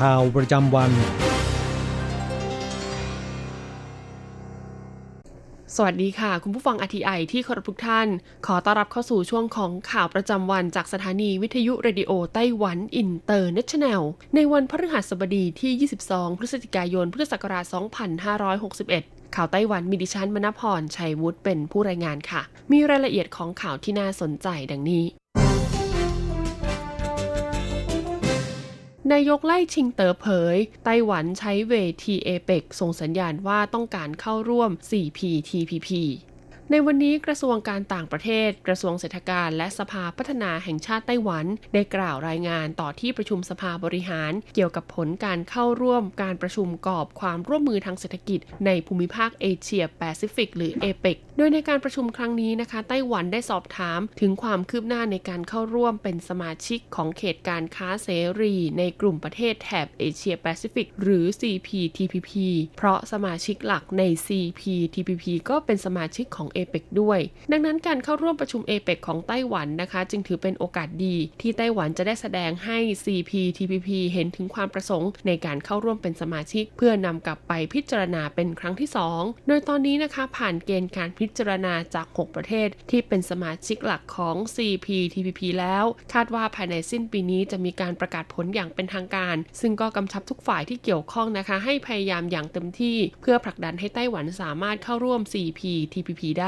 ข่าวประจำวัน สวัสดีค่ะ คุณผู้ฟัง RTI ที่เคารพทุกท่าน ขอต้อนรับเข้าสู่ช่วงของข่าวประจำวันจากสถานีวิทยุ Radio Taiwan International ในวันพฤหัสบดีที่ 22 พฤศจิกายน พุทธศักราช 2561ข่าวไต้หวันมีดิฉันมณพรชัยวุฒิเป็นผู้รายงานค่ะ มีรายละเอียดของข่าวที่น่าสนใจดังนี้ นายกไล่ชิงเต๋อเผย ไต้หวันใช้เวทีเอเปกส่งสัญญาณว่าต้องการเข้าร่วม 4PTPP ในวันนี้กระทรวงการต่างประเทศ กระทรวงเศรษฐการและสภาพัฒนาแห่งชาติไต้หวัน ได้กล่าวรายงานต่อที่ประชุมสภาบริหาร เกี่ยวกับผลการเข้าร่วมการประชุมกรอบความร่วมมือทางเศรษฐกิจ ในภูมิภาคเอเชียแปซิฟิกหรือเอเปกโดยในการประชุมครั้งนี้นะคะ ไต้หวันได้สอบถามถึงความคืบหน้าในการเข้าร่วมเป็นสมาชิกของเขตการค้าเสรี ในกลุ่มประเทศแถบเอเชียแปซิฟิกหรือ CPTPP เพราะสมาชิกหลักใน CPTPP ก็เป็นสมาชิกของเอเปกด้วย ดังนั้นการเข้าร่วมประชุมเอเปกของไต้หวันนะคะ จึงถือเป็นโอกาสดี ที่ไต้หวันจะได้แสดงให้ CPTPP เห็นถึงความประสงค์ ในการเข้าร่วมเป็นสมาชิก เพื่อนำกลับไปพิจารณาเป็นครั้งที่ 2 โดยตอนนี้นะคะผ่านเกณฑ์การพิจารณาจาก 6 ประเทศ ที่เป็นสมาชิกหลักของ CPTPP แล้ว คาดว่าภายในสิ้นปีนี้จะมีการประกาศผลอย่างเป็นทางการ ซึ่งก็กำชับทุกฝ่ายที่เกี่ยวข้องนะคะ ให้พยายามอย่างเต็มที่ เพื่อผลักดันให้ไต้หวันสามารถเข้าร่วม CPTPP ได้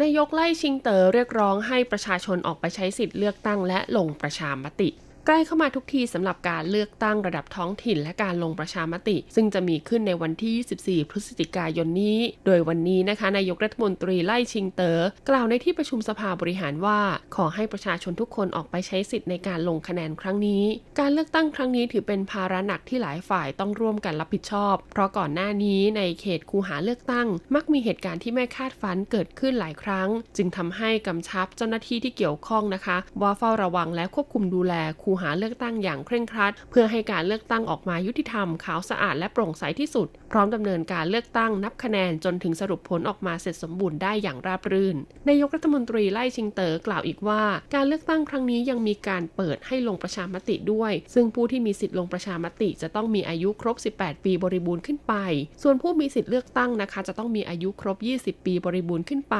นายกไล่ชิงเต๋อเรียกร้องให้ประชาชนออกไปใช้สิทธิ์เลือกตั้งและลงประชามติ ใกล้เข้ามาทุกทีสำหรับการเลือกตั้งระดับท้องถิ่นและการลงประชามติ ซึ่งจะมีขึ้นในวันที่ 24 พฤศจิกายนนี้ โดยวันนี้นะคะนายกรัฐมนตรีไล่ชิงเตอ๋อกล่าวในที่ประชุมสภาบริหารว่า ขอให้ประชาชนทุกคนออกไปใช้สิทธิ์ในการลงคะแนนครั้งนี้ การเลือกตั้งครั้งนี้ถือเป็นภาระหนักที่หลายฝ่ายต้องร่วมกันรับผิดชอบ เพราะก่อนหน้านี้ในเขตคูหาเลือกตั้ง มักมีเหตุการณ์ที่ไม่คาดฝันเกิดขึ้นหลายครั้ง จึงทำให้กำชับเจ้าหน้าที่ที่เกี่ยวข้องนะคะ ว่าเฝ้าระวังและควบคุมดูแลคูหาเลือกตั้งอย่างเคร่งครัด เพื่อให้การเลือกตั้งออกมายุติธรรม ขาวสะอาดและโปร่งใสที่สุด ร้อมดำเนินการเลือกตั้งนับคะแนนจนถึงสรุปผลออกมาเสร็จสมบูรณ์ได้อย่างราบรื่น นายกรัฐมนตรีไล่ชิงเตอ๋อกล่าวอีกว่า การเลือกตั้งครั้งนี้ยังมีการเปิดให้ลงประชามติด้วย ซึ่งผู้ที่มีสิทธิ์ลงประชามติจะต้องมีอายุครบ 18 ปีบริบูรณ์ขึ้นไป ส่วนผู้มีสิทธิ์เลือกตั้งนะคะ จะต้องมีอายุครบ 20 ปีบริบูรณ์ขึ้นไป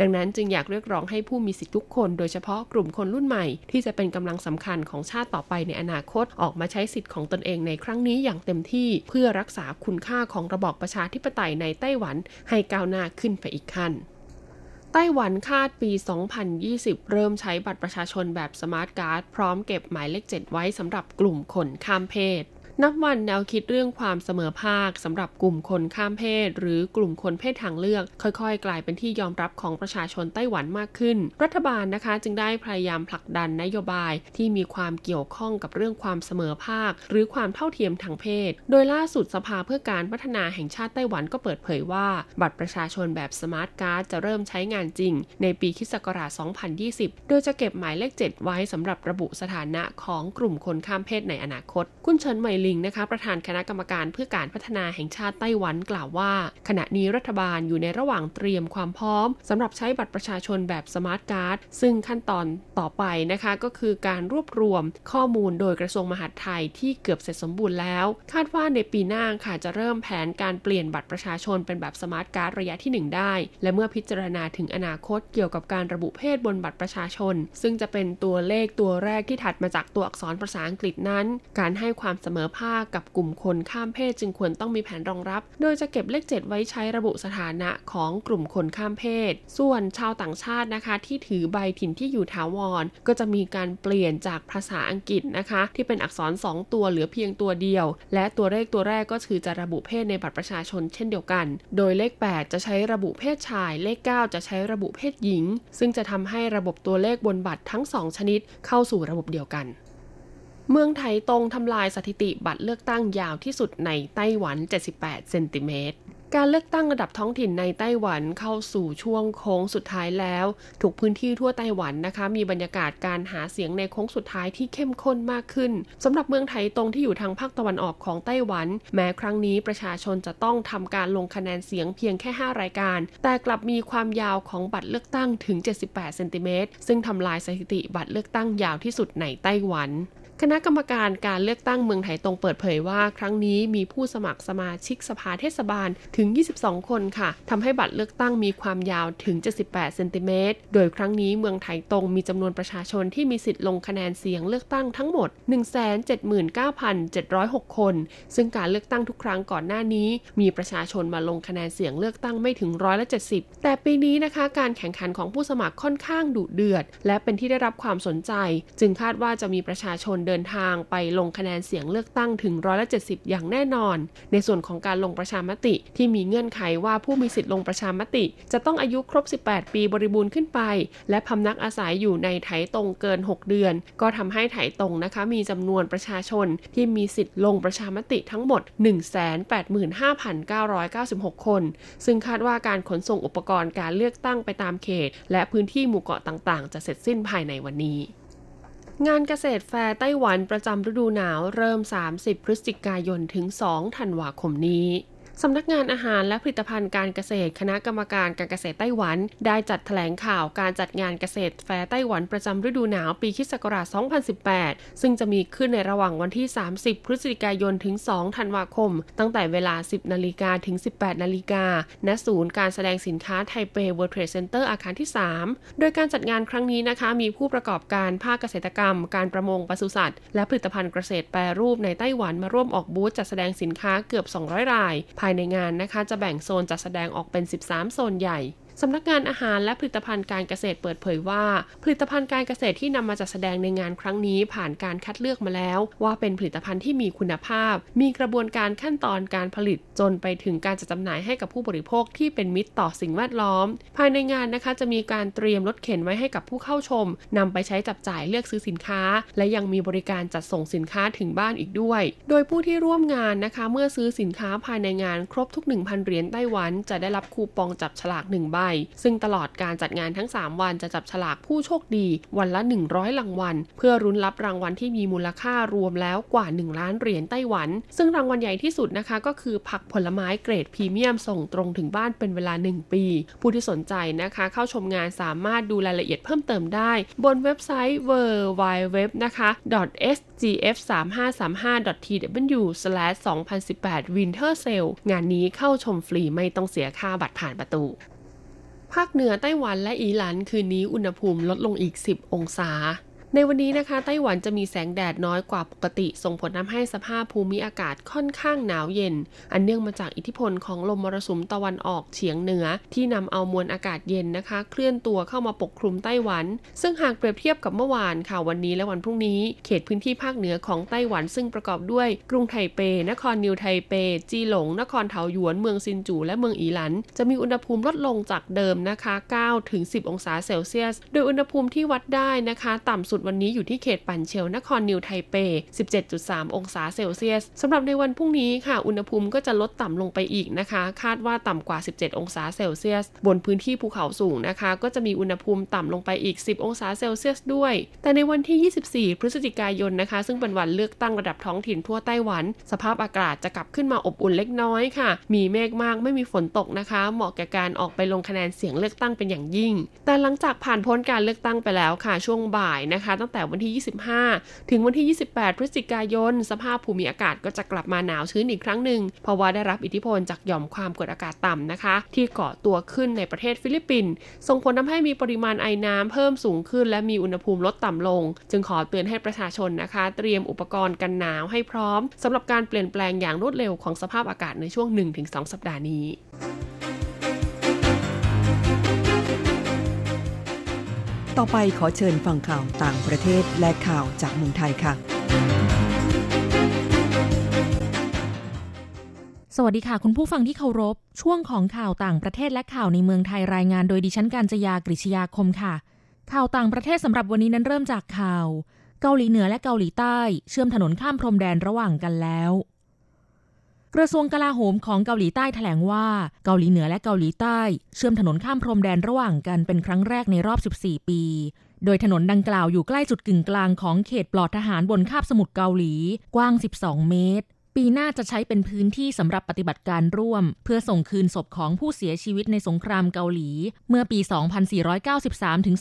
ดังนั้นจึงอยากเรียกร้องให้ผู้มีสิทธิ์ทุกคน โดยเฉพาะกลุ่มคนรุ่นใหม่ ที่จะเป็นกำลังสำคัญของชาติต่อไปในอนาคต ออกมาใช้สิทธิ์ของตนเองในครั้งนี้อย่างเต็มที่ เพื่อรักษาคุณค่าของระบอบประชาธิปไตยในไต้หวันให้ก้าวหน้าขึ้นไปอีกขั้นไต้หวันคาดปี 2020 เริ่มใช้บัตรประชาชนแบบสมาร์ทการ์ด พร้อมเก็บหมายเลข 7 ไว้สำหรับกลุ่มคนข้ามเพศ นับวันแนวคิดเรื่องความเสมอภาคสำหรับกลุ่มคนข้ามเพศ หรือกลุ่มคนเพศทางเลือก ค่อยๆ กลายเป็นที่ยอมรับของประชาชนไต้หวันมากขึ้น รัฐบาลนะคะจึงได้พยายามผลักดันนโยบายที่มีความเกี่ยวข้องกับเรื่องความเสมอภาค หรือความเท่าเทียมทางเพศ โดยล่าสุดสภาเพื่อการพัฒนาแห่งชาติไต้หวันก็เปิดเผยว่า บัตรประชาชนแบบสมาร์ทการ์ดจะเริ่มใช้งานจริง ในปีคศ2020 โดยจะเก็บหมายเลข 7 ไว้สำหรับระบุสถานะของกลุ่มคนข้ามเพศในอนาคต คุณเฉินเหม่ยหลิงนะคะประธานคณะกรรมการเพื่อการพัฒนาแห่งชาติไต้หวันกล่าวว่า ขณะนี้รัฐบาลอยู่ในระหว่างเตรียมความพร้อมสำหรับใช้บัตรประชาชนแบบสมาร์ทการ์ดซึ่งขั้นตอนต่อไปนะคะก็คือการรวบรวมข้อมูลโดยกระทรวงมหาดไทยที่เกือบเสร็จสมบูรณ์แล้ว คาดว่าในปีหน้าค่ะจะเริ่มแผนการเปลี่ยนบัตรประชาชนเป็นแบบสมาร์ทการ์ดระยะที่ 1 ได้ และเมื่อพิจารณาถึงอนาคตเกี่ยวกับการระบุเพศบนบัตรประชาชน ซึ่งจะเป็นตัวเลขตัวแรกที่ถัดมาจากตัวอักษรภาษาอังกฤษนั้น การให้ความเสมอภาคกับกลุ่มคนข้ามเพศจึงควรต้องมีแผนรองรับ โดยจะเก็บเลข 7 ไว้ใช้ระบุสถานะของกลุ่มคนข้ามเพศ ส่วนชาวต่างชาตินะคะ ที่ถือใบถิ่นที่อยู่ถาวร ก็จะมีการเปลี่ยนจากภาษาอังกฤษนะคะ ที่เป็นอักษร 2 ตัวเหลือเพียงตัวเดียว และตัวเลขตัวแรกก็คือจะระบุเพศในบัตรประชาชนเช่นเดียวกัน โดยเลข 8 จะใช้ระบุเพศชาย เลข 9 จะใช้ระบุเพศหญิง ซึ่งจะทำให้ระบบตัวเลขบนบัตรทั้ง 2 ชนิดเข้าสู่ระบบเดียวกัน เมืองไถตรงทำลายสถิติบัตรเลือกตั้งยาวที่สุดในไต้หวัน 78 เซนติเมตรการเลือกตั้งระดับท้องถิ่นในไต้หวันเข้าสู่ช่วงโค้งสุดท้ายแล้วทุกพื้นที่ทั่วไต้หวันนะคะ มีบรรยากาศการหาเสียงในโค้งสุดท้ายที่เข้มข้นมากขึ้นสำหรับเมืองไถตรงที่อยู่ทางภาคตะวันออกของไต้หวัน แม้ครั้งนี้ประชาชนจะต้องทำการลงคะแนนเสียงเพียงแค่ 5 รายการ แต่กลับมีความยาวของบัตรเลือกตั้งถึง 78 เซนติเมตรซึ่งทำลายสถิติบัตรเลือกตั้งยาวที่สุดในไต้หวัน คณะกรรมการการเลือกตั้งเมืองไถตรงเปิดเผยว่า ครั้งนี้มีผู้สมัครสมาชิกสภาเทศบาลถึง 22 คนค่ะทำให้บัตรเลือกตั้งมีความยาวถึง 78 เซนติเมตร โดยครั้งนี้เมืองไถตรงมีจำนวนประชาชนที่มีสิทธิ์ลงคะแนนเสียงเลือกตั้งทั้งหมด 179,706 คน ซึ่งการเลือกตั้งทุกครั้งก่อนหน้านี้ มีประชาชนมาลงคะแนนเสียงเลือกตั้งไม่ถึงร้อยละ70 แต่ปีนี้นะคะ การแข่งขันของผู้สมัครค่อนข้างดุเดือด และเป็นที่ได้รับความสนใจ จึงคาดว่าจะมีประชาชนเดินทางไปลงคะแนนเสียงเลือกตั้งถึงร้อยละ70 อย่างแน่นอน ในส่วนของการลงประชามติที่มีเงื่อนไขว่าผู้มีสิทธิ์ลงประชามติ จะต้องอายุครบ 18 ปีบริบูรณ์ขึ้นไป และพำนักอาศัยอยู่ในไถตรงเกิน 6 เดือน ก็ทำให้ไถตรงนะคะมีจำนวนประชาชนที่มีสิทธิ์ลงประชามติทั้งหมด 185,996 คน ซึ่งคาดว่าการขนส่งอุปกรณ์การเลือกตั้งไปตามเขต และพื้นที่หมู่เกาะต่างๆ จะเสร็จสิ้นภายในวันนี้ งานเกษตรแฟร์ไต้หวันประจำฤดูหนาวเริ่ม 30 พฤศจิกายนถึง 2 ธันวาคมนี้ สำนักงานอาหารและผลิตภัณฑ์การเกษตร คณะกรรมการการเกษตรไต้หวัน ได้จัดแถลงข่าวการจัดงานเกษตรแฟร์ไต้หวันประจำฤดูหนาวปีคศ2018 ซึ่งจะมีขึ้นในระหว่างวันที่ 30 พฤศจิกายนถึง 2 ธันวาคม ตั้งแต่เวลา 10 นาฬิกาถึง 18 นาฬิกา ณ ศูนย์การแสดงสินค้าไทเป World Trade Center อาคารที่ 3 โดยการจัดงานครั้งนี้นะคะมีผู้ประกอบการภาคเกษตรกรรม การประมงปศุสัตว์และผลิตภัณฑ์เกษตรแปรรูปในไต้หวันมาร่วมออกบูธจัดแสดงสินค้าเกือบ 200 รายภายในงานนะคะ จะแบ่งโซนจัดแสดงออกเป็น 13 โซนใหญ่ สำนักงานอาหารและผลิตภัณฑ์การเกษตรเปิดเผยว่า ผลิตภัณฑ์การเกษตรที่นำมาจัดแสดงในงานครั้งนี้ผ่านการคัดเลือกมาแล้ว ว่าเป็นผลิตภัณฑ์ที่มีคุณภาพ มีกระบวนการขั้นตอนการผลิต จนไปถึงการจัดจำหน่ายให้กับผู้บริโภคที่เป็นมิตรต่อสิ่งแวดล้อม ภายในงานนะคะจะมีการเตรียมรถเข็นไว้ให้กับผู้เข้าชมนำไปใช้จับจ่ายเลือกซื้อสินค้า และยังมีบริการจัดส่งสินค้าถึงบ้านอีกด้วย โดยผู้ที่ร่วมงานนะคะ เมื่อซื้อสินค้าภายในงานครบทุก 1,000 เหรียญไต้หวัน จะได้รับคูปองจับฉลาก1ใบซึ่งตลอดการจัดงานทั้ง 3 วันจะจับฉลากผู้โชคดี วันละ 100 รางวัล เพื่อรุ้นรับรางวัลที่มีมูลค่ารวมแล้วกว่า 1 ล้านเหรียญไต้หวัน ซึ่งรางวัลใหญ่ที่สุดนะคะ ก็คือผักผลไม้เกรดพรีเมียมส่งตรงถึงบ้านเป็นเวลา 1 ปี ผู้ที่สนใจนะคะเข้าชมงานสามารถดูรายละเอียดเพิ่มเติมได้ บนเว็บไซต์ w w w นะคะ sgf3535.tw/2018 Winter Sale งานนี้เข้าชมฟรีไม่ต้องเสียค่าบัตรผ่านประตู ภาคเหนือไต้หวันและอีหลันคืนนี้อุณหภูมิลดลงอีก 10 องศา ในวันนี้นะคะ ไต้หวันจะมีแสงแดดน้อยกว่าปกติ ส่งผลทำให้สภาพภูมิอากาศค่อนข้างหนาวเย็น อันเนื่องมาจากอิทธิพลของลมมรสุมตะวันออกเฉียงเหนือ ที่นำเอามวลอากาศเย็นนะคะ เคลื่อนตัวเข้ามาปกคลุมไต้หวัน ซึ่งหากเปรียบเทียบกับเมื่อวานค่ะวันนี้และวันพรุ่งนี้ เขตพื้นที่ภาคเหนือของไต้หวันซึ่งประกอบด้วยกรุงไทเป นครนิวไทเป จีหลง นครเทาหยวน เมืองซินจู และเมืองอีหลัน จะมีอุณหภูมิลดลงจากเดิมนะคะ9ถึง10 องศาเซลเซียส โดยอุณหภูมิที่วัดได้นะคะ ต่ำสุดวันนี้อยู่ที่เขตปั่นเฉียวนครนิวไทเป 17.3 องศาเซลเซียสสำหรับในวันพรุ่งนี้ค่ะ อุณหภูมิก็จะลดต่ำลงไปอีกนะคะ คาดว่าต่ำกว่า 17 องศาเซลเซียส บนพื้นที่ภูเขาสูงนะคะ ก็จะมีอุณหภูมิต่ำลงไปอีก 10 องศาเซลเซียสด้วย แต่ในวันที่ 24 พฤศจิกายนนะคะ ซึ่งเป็นวันเลือกตั้งระดับท้องถิ่นทั่วไต้หวัน สภาพอากาศจะกลับขึ้นมาอบอุ่นเล็กน้อยค่ะ มีเมฆมากไม่มีฝนตกนะคะ เหมาะแก่การออกไปลงคะแนนเสียงเลือกตั้งเป็นอย่างยิ่ง แต่หลังจากผ่านพ้นการเลือกตั้งไปแล้วค่ะช่วงบ่ายนะคะตั้งแต่วันที่ 25 ถึงวันที่ 28 พฤศจิกายน สภาพภูมิอากาศก็จะกลับมาหนาวชื้นอีกครั้งหนึ่ง เพราะว่าได้รับอิทธิพลจากหย่อมความกดอากาศต่ำนะคะ ที่เกาะตัวขึ้นในประเทศฟิลิปปินส์ส่งผลทำให้มีปริมาณไอน้ำเพิ่มสูงขึ้น และมีอุณหภูมิลดต่ำลง จึงขอเตือนให้ประชาชนนะคะ เตรียมอุปกรณ์กันหนาวให้พร้อมสำหรับการเปลี่ยนแปลงอย่างรวดเร็วของสภาพอากาศในช่วง 1-2 สัปดาห์นี้ ต่อไปขอเชิญฟังข่าวต่างประเทศและข่าวจากเมืองไทยค่ะ สวัสดีค่ะ คุณผู้ฟังที่เคารพ ช่วงของข่าวต่างประเทศและข่าวในเมืองไทยรายงานโดยดิฉันการจยากริชยาคมค่ะ ข่าวต่างประเทศสำหรับวันนี้นั้นเริ่มจากข่าว เกาหลีเหนือและเกาหลีใต้ เชื่อมถนนข้ามพรมแดนระหว่างกันแล้ว กระทรวงกลาโหมของเกาหลีใต้แถลงว่าเกาหลีเหนือและเกาหลีใต้ เชื่อมถนนข้ามพรมแดนระหว่างกันเป็นครั้งแรกในรอบ 14 ปี โดยถนนดังกล่าวอยู่ใกล้จุดกึ่งกลางของเขตปลอดทหารบนคาบสมุทรเกาหลี กว้าง 12 เมตร ปีหน้าจะใช้เป็นพื้นที่สำหรับปฏิบัติการร่วม เพื่อส่งคืนศพของผู้เสียชีวิตในสงครามเกาหลี เมื่อปี 2493ถึง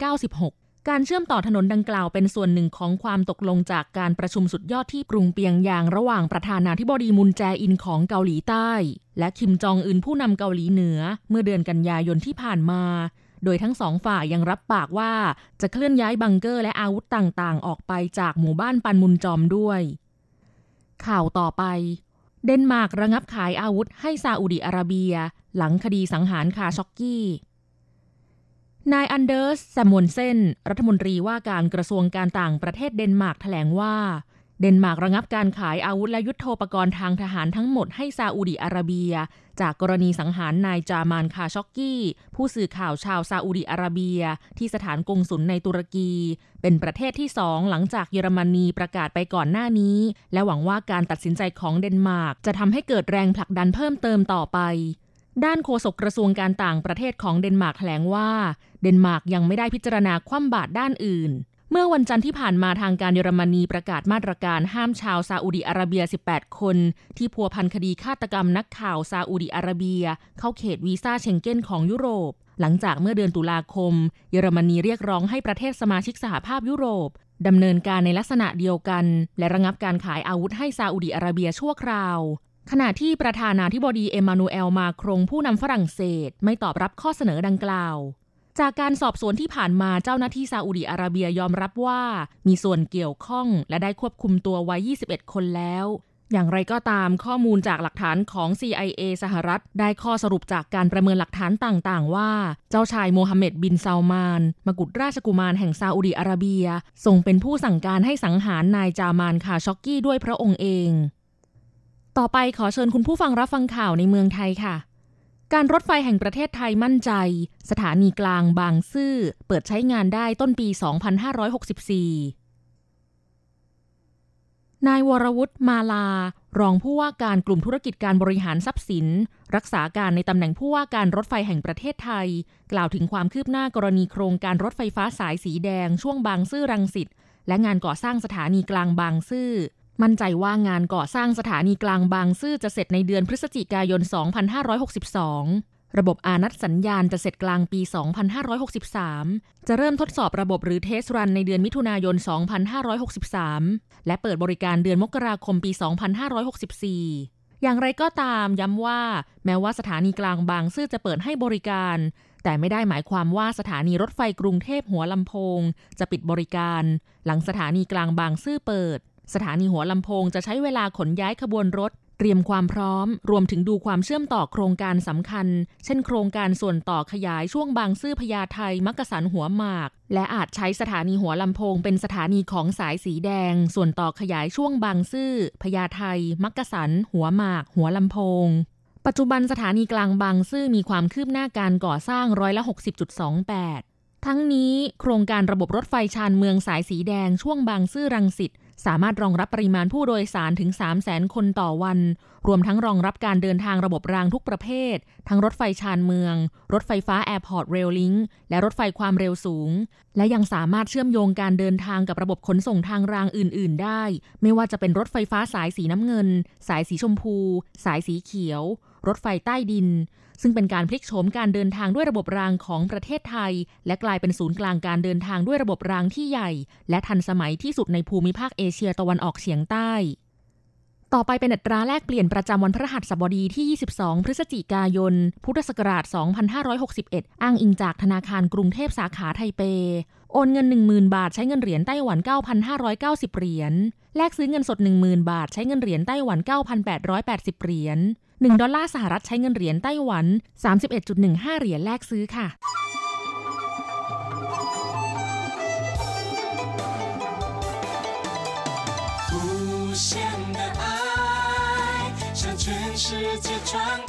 2496 การเชื่อมต่อถนนดังกล่าวเป็นส่วนหนึ่งของความตกลงจากการประชุมสุดยอดที่กรุงเปียงยางระหว่างประธานาธิบดีมุนแจอินของเกาหลีใต้ และคิมจองอึนผู้นำเกาหลีเหนือ เมื่อเดือนกันยายนที่ผ่านมา โดยทั้งสองฝ่ายยังรับปากว่าจะเคลื่อนย้ายบังเกอร์และอาวุธต่างๆ ออกไปจากหมู่บ้านปันมุนจอมด้วย ข่าวต่อไป เดนมาร์กระงับขายอาวุธให้ซาอุดิอาระเบีย หลังคดีสังหารคาช็อกกี้ นายอันเดอร์สแซมมวลเซนรัฐมนตรีว่าการกระทรวงการต่างประเทศเดนมาร์กแถลงว่า เดนมาร์กระงับการขายอาวุธและยุโทโธปกรณ์ทางทหารทั้งหมดให้ซาอุดิอาระเบีย จากกรณีสังหารนายจามาลคาช็อกกี้ ผู้สื่อข่าวชาวซาอุดิอาระเบีย ที่สถานกงสุลในตุรกี เป็นประเทศที่สองหลังจากเยอรมนีประกาศไปก่อนหน้านี้ และหวังว่าการตัดสินใจของเดนมาร์กจะทำให้เกิดแรงผลักดันเพิ่มเติมต่อไป ด้านโฆษกกระทรวงการต่างประเทศของเดนมาร์กแถลงว่า เดนมาร์กยังไม่ได้พิจารณาคว่ำบาตรด้านอื่น เมื่อวันจันทร์ที่ผ่านมาทางการเยอรมนีประกาศมาตรการห้ามชาวซาอุดิอาระเบีย 18 คน ที่พัวพันคดีฆาตกรรมนักข่าวซาอุดิอาระเบีย เข้าเขตวีซ่าเชงเก้นของยุโรป หลังจากเมื่อเดือนตุลาคม เยอรมนีเรียกร้องให้ประเทศสมาชิกสหภาพยุโรปดำเนินการในลักษณะเดียวกัน และระงับการขายอาวุธให้ซาอุดิอาระเบียชั่วคราว ขณะที่ประธานาธิบดีเอมมานูเอลมาครงผู้นำฝรั่งเศสไม่ตอบรับข้อเสนอดังกล่าว จากการสอบสวนที่ผ่านมาเจ้าหน้าที่ซาอุดิอาระเบียยอมรับว่ามีส่วนเกี่ยวข้องและได้ควบคุมตัวไว้ 21 คนแล้ว อย่างไรก็ตามข้อมูลจากหลักฐานของ CIA สหรัฐ ได้ข้อสรุปจากการประเมินหลักฐานต่างๆ ว่า เจ้าชายโมฮัมเหม็ดบินซาลมานมกุฎราชกุมารแห่งซาอุดิอาระเบียทรงเป็นผู้สั่งการให้สังหารนายจามานคาช็อกกี้ด้วยพระองค์เอง ต่อไปขอเชิญคุณผู้ฟังรับฟังข่าวในเมืองไทยค่ะ การรถไฟแห่งประเทศไทยมั่นใจ สถานีกลางบางซื่อ เปิดใช้งานได้ต้นปี 2564 นายวรวุฒิมาลา รองผู้ว่าการกลุ่มธุรกิจการบริหารทรัพย์สิน รักษาการในตำแหน่งผู้ว่าการรถไฟแห่งประเทศไทย กล่าวถึงความคืบหน้ากรณีโครงการรถไฟฟ้าสายสีแดง ช่วงบางซื่อรังสิตและงานก่อสร้างสถานีกลางบางซื่อ มั่นใจว่างานก่อสร้างสถานีกลางบางซื่อจะเสร็จในเดือนพฤศจิกายน 2562 ระบบอานัดสัญญาณจะเสร็จกลางปี 2563 จะเริ่มทดสอบระบบหรือเทสรันในเดือนมิถุนายน 2563 และเปิดบริการเดือนมกราคมปี 2564อย่างไรก็ตามย้ำว่า แม้ว่าสถานีกลางบางซื่อจะเปิดให้บริการ แต่ไม่ได้หมายความว่าสถานีรถไฟกรุงเทพหัวลำโพง จะปิดบริการ หลังสถานีกลางบางซื่อเปิด สถานีหัวลำโพงจะใช้เวลาขนย้ายขบวนรถ เตรียมความพร้อม รวมถึงดูความเชื่อมต่อโครงการสำคัญ เช่น โครงการส่วนต่อขยายช่วงบางซื่อพญาไทมักกะสันหัวหมาก และอาจใช้สถานีหัวลำโพงเป็นสถานีของสายสีแดง ส่วนต่อขยายช่วงบางซื่อพญาไทมักกะสันหัวหมาก หัวลำโพงปัจจุบันสถานีกลางบางซื่อมีความคืบหน้าการก่อสร้างร้อยละ 60.28 ทั้งนี้โครงการระบบรถไฟชานเมืองสายสีแดงช่วงบางซื่อรังสิต สามารถรองรับปริมาณผู้โดยสารถึง 3 0 0แสนคนต่อวัน รวมทั้งรองรับการเดินทางระบบรางทุกประเภท ทั้งรถไฟชานเมือง รถไฟฟ้าแอร์พอร์ตเรลลิงก์และรถไฟความเร็วสูง และยังสามารถเชื่อมโยงการเดินทางกับระบบขนส่งทางรางอื่น ๆ ได้ ไม่ว่าจะเป็นรถไฟฟ้าสายสีน้ำเงิน สายสีชมพู สายสีเขียว รถไฟใต้ดิน ซึ่งเป็นการพลิกโฉมการเดินทางด้วยระบบรางของประเทศไทย และกลายเป็นศูนย์กลางการเดินทางด้วยระบบรางที่ใหญ่ และทันสมัยที่สุดในภูมิภาคเอเชียตะวันออกเฉียงใต้ต่อไปเป็นอัตราแลกเปลี่ยนประจำวันพฤหัสบดีที่ 22 พฤศจิกายน พุทธศักราช 2561 อ้างอิงจากธนาคารกรุงเทพสาขาไทเป โอนเงิน 10,000 บาทใช้เงินเหรียญไต้หวัน 9,590 เหรียญ แลกซื้อเงินสด 10,000 บาทใช้เงินเหรียญไต้หวัน 9,880 เหรียญ 1ดอลลาร์สหรัฐใช้เงินเหรียญไต้หวัน 31.15 เหรียญแลกซื้อค่ะ全世界传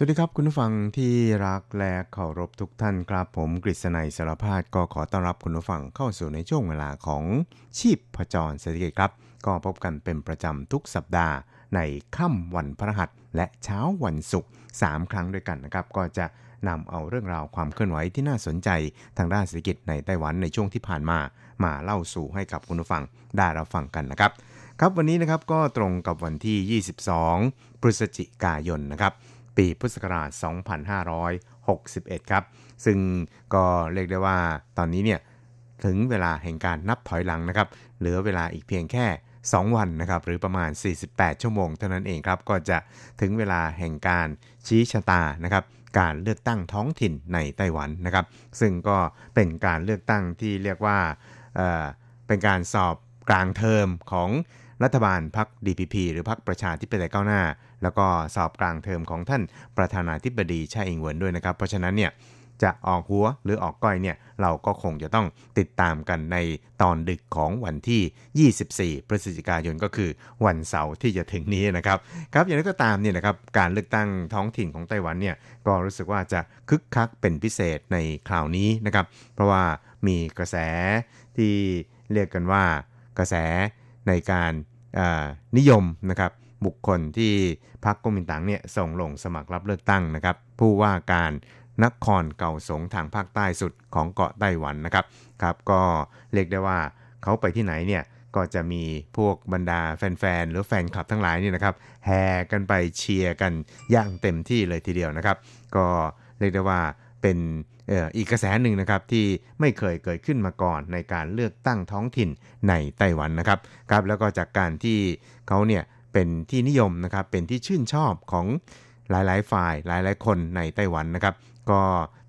สวัสดีครับคุณผู้ฟังที่รักและเคารพทุกท่านครับ ผมกฤษณัยสารพาดก็ขอต้อนรับคุณผู้ฟังเข้าสู่ในช่วงเวลาของชีพผจรเศรษฐกิจครับ ก็พบกันเป็นประจำทุกสัปดาห์ ในค่ำวันพฤหัสและเช้าวันศุกร์3ครั้งด้วยกันนะครับ ก็จะนำเอาเรื่องราวความเคลื่อนไหวที่น่าสนใจทางด้านเศรษฐกิจในไต้หวันในช่วงที่ผ่านมา มาเล่าสู่ให้กับคุณผู้ฟังได้รับฟังกันนะครับครับวันนี้นะครับก็ตรงกับวันที่ 22 พฤศจิกายนนะครับ ปีพุทธศักราช 2561 ครับ ซึ่งก็เรียกได้ว่าตอนนี้เนี่ยถึงเวลาแห่งการนับถอยหลังนะครับ เหลือเวลาอีกเพียงแค่ 2 วันนะครับ หรือประมาณ 48 ชั่วโมงเท่านั้นเองครับ ก็จะถึงเวลาแห่งการชี้ชะตานะครับ การเลือกตั้งท้องถิ่นในไต้หวันนะครับ ซึ่งก็เป็นการเลือกตั้งที่เรียกว่าเเป็นการสอบกลางเทอมของรัฐบาลพรรค DPP หรือพรรคประชาธิปไตยก้าวหน้า แล้วก็สอบกลางเทอมของท่านประธานาธิบดีชาอิงเหวินด้วยนะครับ เพราะฉะนั้นเนี่ยจะออกหัวหรือออกก้อยเนี่ยเราก็คงจะต้องติดตามกันในตอนดึกของวันที่ 24 พฤศจิกายนก็คือวันเสาร์ที่จะถึงนี้นะครับครับอย่างไรก็ตามเนี่ยนะครับการเลือกตั้งท้องถิ่นของไต้หวันเนี่ยก็รู้สึกว่าจะคึกคักเป็นพิเศษในคราวนี้นะครับ เพราะว่ามีกระแสที่เรียกกันว่ากระแสในการนิยมนะครับ บุคคลที่พรรคก๊กมินตั๋งเนี่ยส่งลงสมัครรับเลือกตั้งนะครับ ผู้ว่าการนครเก่าสงทางภาคใต้สุดของเกาะไต้หวันนะครับครับ ก็เรียกได้ว่าเขาไปที่ไหนเนี่ยก็จะมีพวกบรรดาแฟนๆ หรือแฟนคลับทั้งหลายนี่นะครับแห่กันไปเชียร์กันอย่างเต็มที่เลยทีเดียวนะครับ ก็เรียกได้ว่าเป็นอีกกระแสหนึ่งนะครับที่ไม่เคยเกิดขึ้นมาก่อนในการเลือกตั้งท้องถิ่นในไต้หวันนะครับครับแล้วก็จากการที่เขาเนี่ย เป็นที่นิยมนะครับ เป็นที่ชื่นชอบของหลายๆ ฝ่ายหลายๆ คนในไต้หวันนะครับ ก็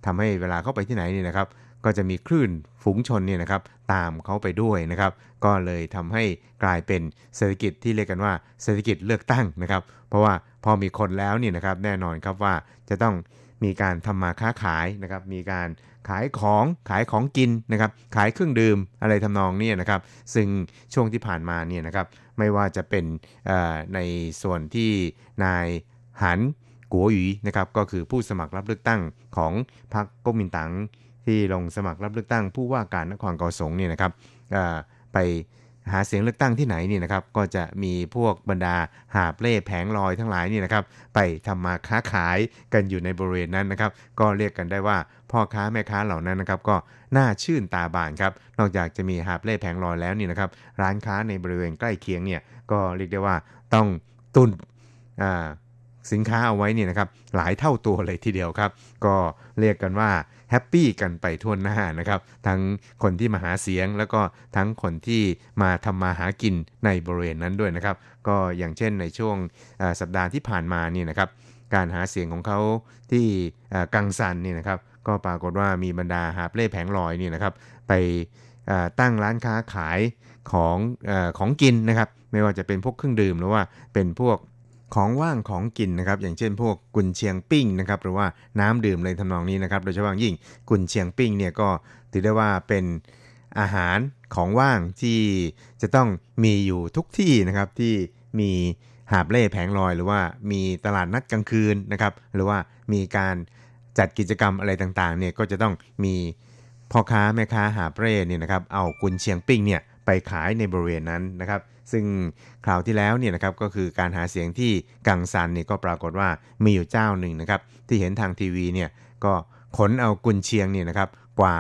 ทำให้เวลาเข้าไปที่ไหนนี่นะครับ ก็จะมีคลื่นฝูงชนเนี่ยนะครับตามเขาไปด้วยนะครับ ก็เลยทำให้กลายเป็นเศรษฐกิจที่เรียกกันว่าเศรษฐกิจเลือกตั้งนะครับ เพราะว่าพอมีคนแล้วนี่นะครับแน่นอนครับว่าจะต้องมีการทำมาค้าขายนะครับ มีการ ขายของขายของกินนะครับขายเครื่องดื่มอะไรทำนองนี้นะครับซึ่งช่วงที่ผ่านมาเนี่ยนะครับไม่ว่าจะเป็นในส่วนที่นายหันกัวหยีนะครับก็คือผู้สมัครรับเลือกตั้งของพรรคก๊กมินตั๋งที่ลงสมัครรับเลือกตั้งผู้ว่าการนครเกาสงเนี่ยนะครับไป หาเสียงเลือกตั้งที่ไหนนี่นะครับก็จะมีพวกบรรดาหาเล่แผงลอยทั้งหลายนี่นะครับไปทำมาค้าขายกันอยู่ในบริเวณนั้นนะครับก็เรียกกันได้ว่าพ่อค้าแม่ค้าเหล่านั้นนะครับก็น่าชื่นตาบานครับนอกจากจะมีหาเล่แผงลอยแล้วนี่นะครับร้านค้าในบริเวณใกล้เคียงเนี่ยก็เรียกได้ว่าต้องตุนสินค้าเอาไว้นี่นะครับหลายเท่าตัวเลยทีเดียวครับ ก็เรียกกันว่า แฮปปี้กันไปทั่วหน้านะครับ ทั้งคนที่มาหาเสียง แล้วก็ทั้งคนที่มาทำมาหากินในบริเวณนั้นด้วยนะครับ ก็อย่างเช่นในช่วงสัปดาห์ที่ผ่านมานี่นะครับ การหาเสียงของเขาที่กังซันนี่นะครับ ก็ปรากฏว่ามีบรรดาหาเล่แผงลอยนี่นะครับ ไปตั้งร้านค้าขายของอของกินนะครับ ไม่ว่าจะเป็นพวกเครื่องดื่มหรือว่าเป็นพวก ของว่างของกินนะครับอย่างเช่นพวกกุนเชียงปิ้งนะครับหรือว่าน้ำดื่มในทำนองนี้นะครับโดยเฉพาะยิ่งกุนเชียงปิ้งเนี่ยก็ถือได้ว่าเป็นอาหารของว่างที่จะต้องมีอยู่ทุกที่นะครับที่มีหาบเล่แผงลอย หรือว่ามีตลาดนัดกลางคืนนะครับหรือว่ามีการจัดกิจกรรมอะไรต่างๆเนี่ยก็จะต้องมีพ่อค้าแม่ค้าหาบเร่เนี่ยนะครับเอากุนเชียงปิ้งเนี่ย ไปขายในบริเวณนั้นนะครับ ซึ่งคราวที่แล้วเนี่ยนะครับก็คือการหาเสียงที่กังซันเนี่ยก็ปรากฏว่ามีอยู่เจ้าหนึ่งนะครับที่เห็นทางทีวีเนี่ยก็ขนเอากุนเชียงเนี่ยนะครับกว่า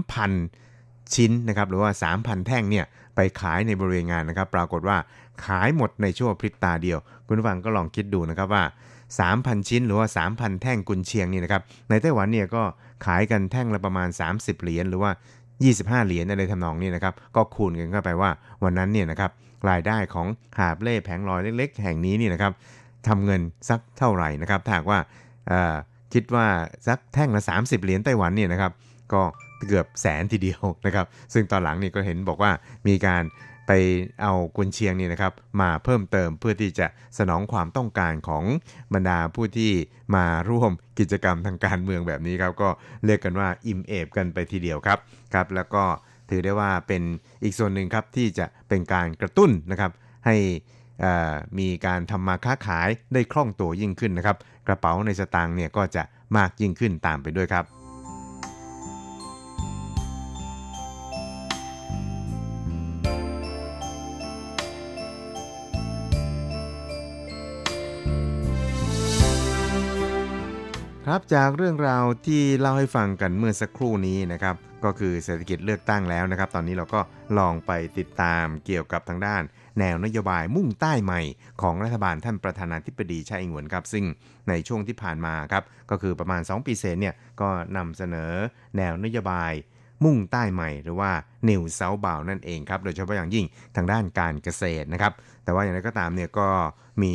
3,000 ชิ้นนะครับหรือว่า 3,000 แท่งเนี่ยไปขายในบริเวณงานนะครับ ปรากฏว่าขายหมดในชั่วพริบตาเดียว คุณผู้ฟังก็ลองคิดดูนะครับว่า 3,000 ชิ้นหรือว่า 3,000 แท่งกุนเชียงนี่นะครับในไต้หวันเนี่ยก็ขายกันแท่งละประมาณ 30 เหรียญหรือว่า 25 เหรียญอะไรทำนองนี้นะครับก็คูณกันเข้าไปว่าวันนั้นเนี่ยนะครับรายได้ของหาบเล่แผงลอยเล็ก ๆ แห่งนี้นี่นะครับทำเงินสักเท่าไหร่นะครับถ้าว่าคิดว่าสักแท่งละ 30 เหรียญไต้หวันเนี่ยนะครับก็เกือบแสนทีเดียวนะครับ ซึ่งตอนหลังนี่ก็เห็นบอกว่ามีการ เอากุนเชียงนี่นะครับมาเพิ่มเติมเพื่อที่จะสนองความต้องการของบรรดาผู้ที่มาร่วมกิจกรรมทางการเมืองแบบนี้ครับก็เรียกกันว่าอิ่มเอฟกันไปทีเดียวครับครับ แล้วก็ถือได้ว่าเป็นอีกส่วนหนึ่งครับที่จะเป็นการกระตุ้นนะครับให้มีการทำมาค้าขายได้คล่องตัวยิ่งขึ้นนะครับ กระเป๋าในสตางค์เนี่ยก็จะมากยิ่งขึ้นตามไปด้วยครับ ครับจากเรื่องราวที่เล่าให้ฟังกันเมื่อสักครู่นี้นะครับก็คือเศรษฐกิจเลือกตั้งแล้วนะครับ ตอนนี้เราก็ลองไปติดตามเกี่ยวกับทางด้าน แนวนโยบายมุ่งใต้ใหม่ ของรัฐบาลท่านประธานาธิบดีชาอิงหวนครับซึ่งในช่วงที่ผ่านมาครับก็คือประมาณ 2 ปีเศษเนี่ยก็นำเสนอแนวนโยบายมุ่งใต้ใหม่หรือว่า New South b o u นั่นเองครับโดยเฉพาะอย่างยิ่งทางด้านการเกษตรนะครับแต่ว่าอย่างไรก็ตามเนี่ยก็มี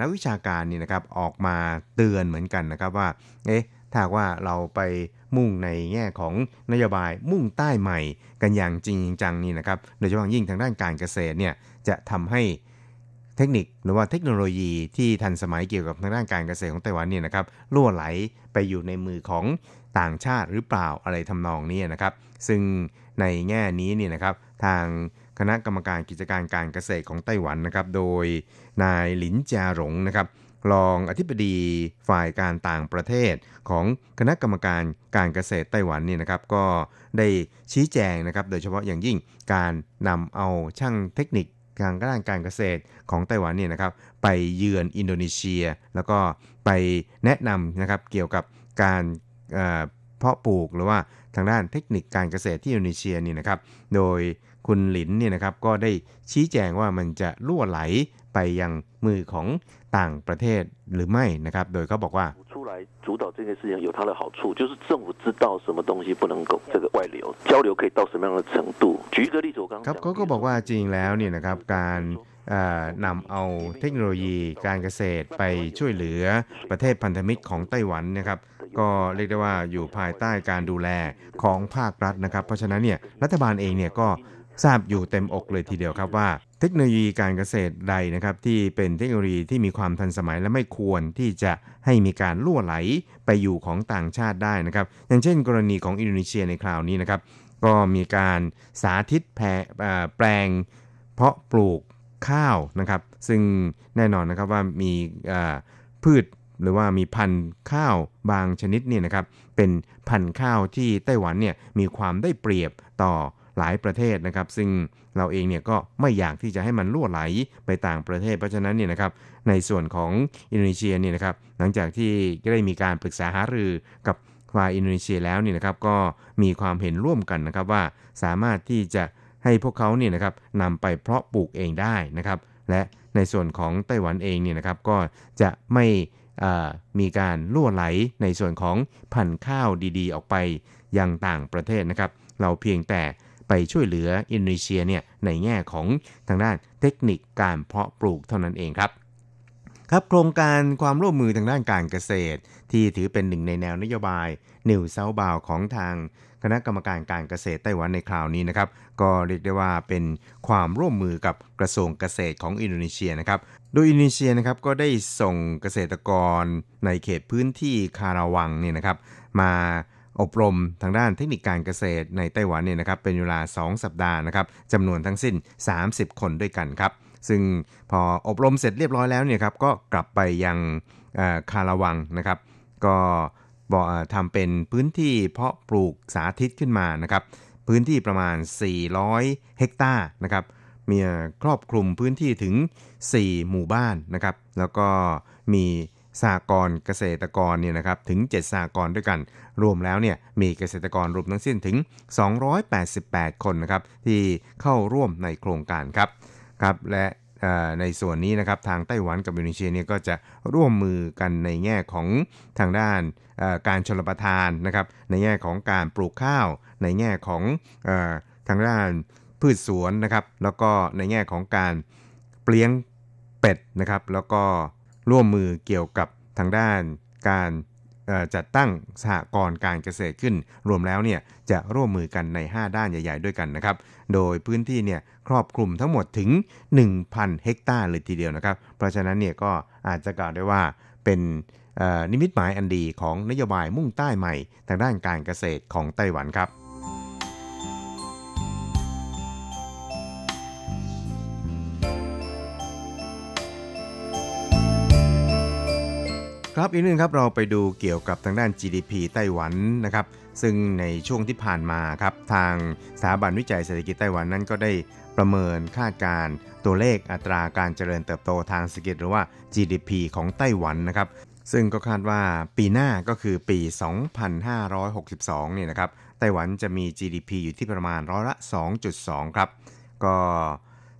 นักวิชาการนี่นะครับออกมาเตือนเหมือนกันนะครับว่าเอ๊ะถ้าว่าเราไปมุ่งในแง่ของนโยบายมุ่งใต้ใหม่กันอย่างจริงจังนี่นะครับโดยเฉพาะยิ่งทางด้านการเกษตรเนี่ยจะทำให้เทคนิคหรือว่าเทคโนโลยีที่ทันสมัยเกี่ยวกับทางด้านการเกษตรของไต้หวันเนี่ยนะครับล่วไหลไปอยู่ในมือของ ต่างชาติหรือเปล่าอะไรทำนองนี้นะครับ ซึ่งในแง่นี้เนี่ยนะครับทางคณะกรรมการกิจการการเกษตรของไต้หวันนะครับ โดยนายหลินจาหลงนะครับรองอธิบดีฝ่ายการต่างประเทศของคณะกรรมการการเกษตรไต้หวันนี่นะครับ ก็ได้ชี้แจงนะครับ โดยเฉพาะอย่างยิ่งการนำเอาช่างเทคนิคทางด้านการเกษตรของไต้หวันเนี่ยนะครับ ไปเยือนอินโดนีเซีย แล้วก็ไปแนะนำนะครับเกี่ยวกับการ เพาะปลูกหรือว่าทางด้านเทคนิคการเกษตรที่อินโดนีเซียนี่นะครับ โดยคุณหลินเนี่ยนะครับก็ได้ชี้แจงว่ามันจะล่วไหลไปยังมือของต่างประเทศหรือไม่นะครับ โดยเขาบอกว่า出来主导这件事情有它的好处，就是政府知道什么东西不能够这个外流，交流可以到什么样的程度。举一个例子，我刚ครับเขาก็บอกว่าจริงแล้วเนี่ยนะครับการ นำเอาเทคโนโลยีการเกษตรไปช่วยเหลือประเทศพันธมิตรของไต้หวันนะครับ ก็เรียกได้ว่าอยู่ภายใต้การดูแลของภาครัฐนะครับ เพราะฉะนั้นเนี่ยรัฐบาลเองเนี่ยก็ทราบอยู่เต็มอกเลยทีเดียวครับว่า เทคโนโลยีการเกษตรใดนะครับที่เป็นเทคโนโลยีที่มีความทันสมัยและไม่ควรที่จะให้มีการล่วไหลไปอยู่ของต่างชาติได้นะครับ อย่างเช่น กรณีของอินโดนีเซียในคราวนี้นะครับ ก็มีการสาธิตแแปลงเพาะปลูก ข้าวนะครับ ซึ่งแน่นอนนะครับว่ามีพืชหรือว่ามีพันธุ์ข้าวบางชนิดเนี่ยนะครับเป็นพันธุ์ข้าวที่ไต้หวันเนี่ยมีความได้เปรียบต่อหลายประเทศนะครับ ซึ่งเราเองเนี่ยก็ไม่อยากที่จะให้มันล่วไหลไปต่างประเทศ เพราะฉะนั้นเนี่ยนะครับในส่วนของอินโดนีเซียเนี่ยนะครับหลังจากที่ได้มีการปรึกษาหารือกับฝ่ายอินโดนีเซียแล้วเนี่ยนะครับก็มีความเห็นร่วมกันนะครับว่าสามารถที่จะ ให้พวกเขาเนี่ยนะครับนำไปเพาะปลูกเองได้นะครับ และในส่วนของไต้หวันเองเนี่ยนะครับก็จะไม่มีการล่วไหลในส่วนของพันธุ์ข้าวดีๆ ออกไปยังต่างประเทศนะครับ เราเพียงแต่ไปช่วยเหลืออินโดนีเซียเนี่ยในแง่ของทางด้านเทคนิคการเพาะปลูกเท่านั้นเองครับครับโครงการความร่วมมือทางด้านการเกษตร ที่ถือเป็นหนึ่งในแนวนโยบายนิวเซาบาวของทาง ณะกรรมการการเกษตรไต้หวันในคราวนี้นะครับ ก็เรียกได้ว่าเป็นความร่วมมือกับกระทรวงเกษตรของอินโดนีเซียนะครับ โดยอินโดนีเซียนะครับก็ได้ส่งเกษตรกรในเขตพื้นที่คาราวังเนี่ยนะครับ มาอบรมทางด้านเทคนิคการเกษตรในไต้หวันเนี่ยนะครับเป็นเวลา 2 สัปดาห์นะครับจำนวนทั้งสิ้น 30 คนด้วยกันครับ ซึ่งพออบรมเสร็จเรียบร้อยแล้วเนี่ยครับก็กลับไปยังคาราวังนะครับ ก็ บอกทำเป็นพื้นที่เพาะปลูกสาธิตขึ้นมานะครับ พื้นที่ประมาณ 400 เฮกตาร์นะครับ มีครอบคลุมพื้นที่ถึง 4 หมู่บ้านนะครับ แล้วก็มีสากรเกษตรกรเนี่ยนะครับถึง 7สากรด้วยกัน รวมแล้วเนี่ยมีเกษตรกรรวมทั้งสิ้นถึง 288 คนนะครับที่เข้าร่วมในโครงการครับครับและ ในส่วนนี้นะครับทางไต้หวันกับอินโดนีเซียเนี่ยก็จะร่วมมือกันในแง่ของทางด้านการชลประทานนะครับในแง่ของการปลูกข้าว ในแง่ของทางด้านพืชสวนนะครับแล้วก็ในแง่ของการเปลี้ยงเป็ดนะครับแล้วก็ร่วมมือเกี่ยวกับทางด้านการ จัดตั้งสหกรณ์การเกษตรขึ้น รวมแล้วเนี่ยจะร่วมมือกันใน 5 ด้านใหญ่ ๆ ด้วยกันนะครับ โดยพื้นที่เนี่ยครอบคลุมทั้งหมดถึง 1,000 เฮกตาร์เลยทีเดียวนะครับ เพราะฉะนั้นเนี่ยก็อาจจะกล่าวได้ว่าเป็นนิมิตหมายอันดีของนโยบายมุ่งใต้ใหม่ ทางด้านการเกษตรของไต้หวันครับ ครับอีกนึงครับเราไปดูเกี่ยวกับทางด้าน GDP ไต้หวันนะครับซึ่งในช่วงที่ผ่านมาครับทางสถาบันวิจัยเศรษฐกิจไต้หวันนั้นก็ได้ประเมินคาดการตัวเลขอัตราการเจริญเติบโตทางเศรษฐกิจหรือว่า GDP ของไต้หวันนะครับซึ่งก็คาดว่าปีหน้าก็คือปี 2562เนี่ยนะครับไต้หวันจะมี GDP อยู่ที่ประมาณร้อยละ 2.2 ครับ ก็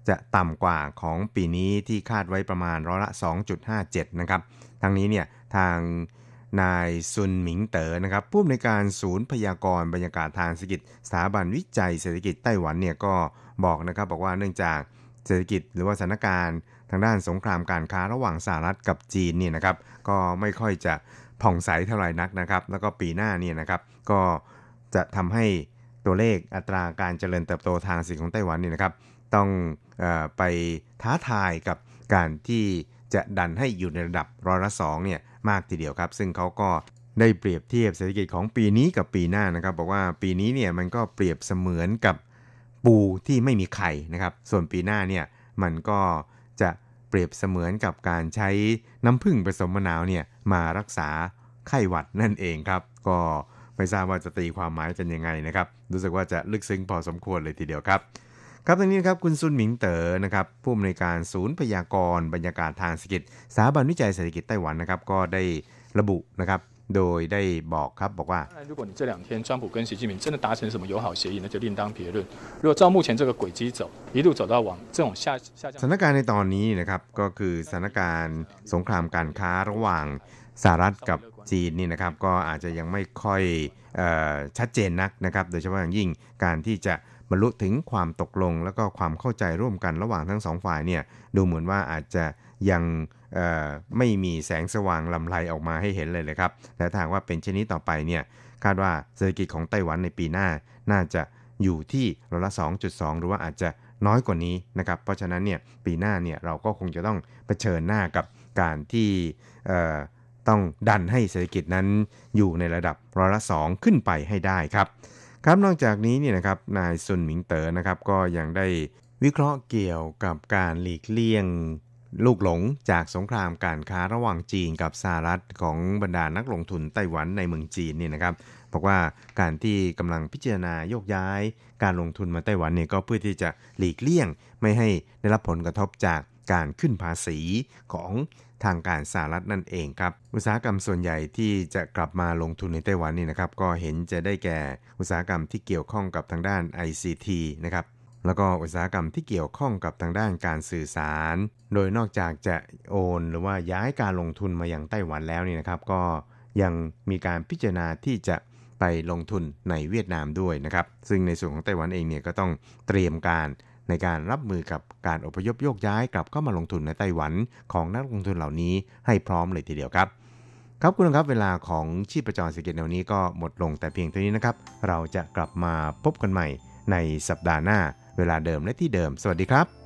จะต่ำกว่าของปีนี้ที่คาดไว้ประมาณร้อยละ 2.57 นะครับ ทั้งนี้เนี่ย ทางนายซุนหมิงเต๋อนะครับผู้อำนวยการศูนย์พยากรณ์บรรยากาศทางเศรษฐกิจสถาบันวิจัยเศรษฐกิจไต้หวันเนี่ยก็บอกนะครับบอกว่าเนื่องจากเศรษฐกิจหรือว่าสถานการณ์ทางด้านสงครามการค้าระหว่างสหรัฐกับจีนเนี่ยนะครับก็ไม่ค่อยจะผ่องใสเท่าไหร่นักนะครับ แล้วก็ปีหน้าเนี่ยนะครับก็จะทำให้ตัวเลขอัตราการเจริญเติบโตทางเศรษฐกิจของไต้หวันเนี่ยนะครับ ต้องอไปท้าทายกับการที่จะดันให้อยู่ในระดับร้อยละสองเนี่ย มากทีเดียวครับ ซึ่งเขาก็ได้เปรียบเทียบเศรษฐกิจของปีนี้กับปีหน้านะครับ บอกว่าปีนี้เนี่ยมันก็เปรียบเสมือนกับปูที่ไม่มีไข่นะครับ ส่วนปีหน้าเนี่ยมันก็จะเปรียบเสมือนกับการใช้น้ำผึ้งผสมมะนาวเนี่ยมารักษาไข้หวัดนั่นเองครับ ก็ไม่ทราบว่าจะตีความหมายเป็นยังไงนะครับ รู้สึกว่าจะลึกซึ้งพอสมควรเลยทีเดียวครับ ครับตรงนี้ครับคุณซุนหมิงเต๋อนะครับผู้อำนวยการศูนย์พยากรณ์บรรยากาศทางเศรษฐกิจสถาบันวิจัยเศรษฐกิจไต้หวันนะครับ ก็ได้ระบุนะครับโดยได้บอกครับบอกว่า如果你这两天川普跟习近平真的达成什么友好协议那就另当别论如果照目前这个轨迹走一路走到往这种下下降สถานการณ์ในตอนนี้นะครับก็คือสถานการณ์สงครามการค้าระหว่างสหรัฐกับจีนนี่นะครับก็อาจจะยังไม่ค่อยชัดเจนนักนะครับโดยเฉพาะอย่างยิ่งการที่จะ บรรลุถึงความตกลง แล้วก็ความเข้าใจร่วมกันระหว่างทั้งสองฝ่ายเนี่ยดูเหมือนว่าอาจจะยังไม่มีแสงสว่างลำไรออกมาให้เห็นเลยเลยครับและทางว่าเป็นเช่นนี้ต่อไปเนี่ยคาดว่าเศรษฐกิจของไต้หวันในปีหน้าน่าจะอยู่ที่ร้อยละ 2.2 หรือว่าอาจจะน้อยกว่านี้นะครับ เพราะฉะนั้นเนี่ยปีหน้าเนี่ยเราก็คงจะต้องเผชิญหน้ากับการที่ต้องดันให้เศรษฐกิจนั้นอยู่ในระดับร้อยละ 2 ขึ้นไปให้ได้ครับ ครับนอกจากนี้เนี่ยนะครับนายซุนหมิงเต๋อนะครับก็ยังได้วิเคราะห์เกี่ยวกับการหลีกเลี่ยงลูกหลงจากสงครามการค้าระหว่างจีนกับสหรัฐของบรรดานักลงทุนไต้หวันในเมืองจีนเนี่ยนะครับบอกว่าการที่กำลังพิจารณาโยกย้าย การลงทุนมาไต้หวันเนี่ยก็เพื่อที่จะหลีกเลี่ยง ไม่ให้ได้รับผลกระทบจากการขึ้นภาษีของ ทางการสหรัฐนั่นเองครับ อุตสาหกรรมส่วนใหญ่ที่จะกลับมาลงทุนในไต้หวันนี่นะครับ ก็เห็นจะได้แก่อุตสาหกรรมที่เกี่ยวข้องกับทางด้าน ICT นะครับแล้วก็อุตสาหกรรมที่เกี่ยวข้องกับทางด้านการสื่อสาร โดยนอกจากจะโอนหรือว่าย้ายการลงทุนมาอย่างไต้หวันแล้วนี่นะครับ ก็ยังมีการพิจารณาที่จะไปลงทุนในเวียดนามด้วยนะครับ ซึ่งในส่วนของไต้หวันเองเนี่ยก็ต้องเตรียมการ ในการรับมือกับการอพยพโยกย้ายกลับเข้ามาลงทุนในไต้หวันของนักลงทุนเหล่านี้ให้พร้อมเลยทีเดียวครับ ครับคุณครับเวลาของชีพประจรเศรษฐกิจในวนี้ก็หมดลงแต่เพียงเท่านี้นะครับ เราจะกลับมาพบกันใหม่ในสัปดาห์หน้า เวลาเดิมและที่เดิม สวัสดีครับ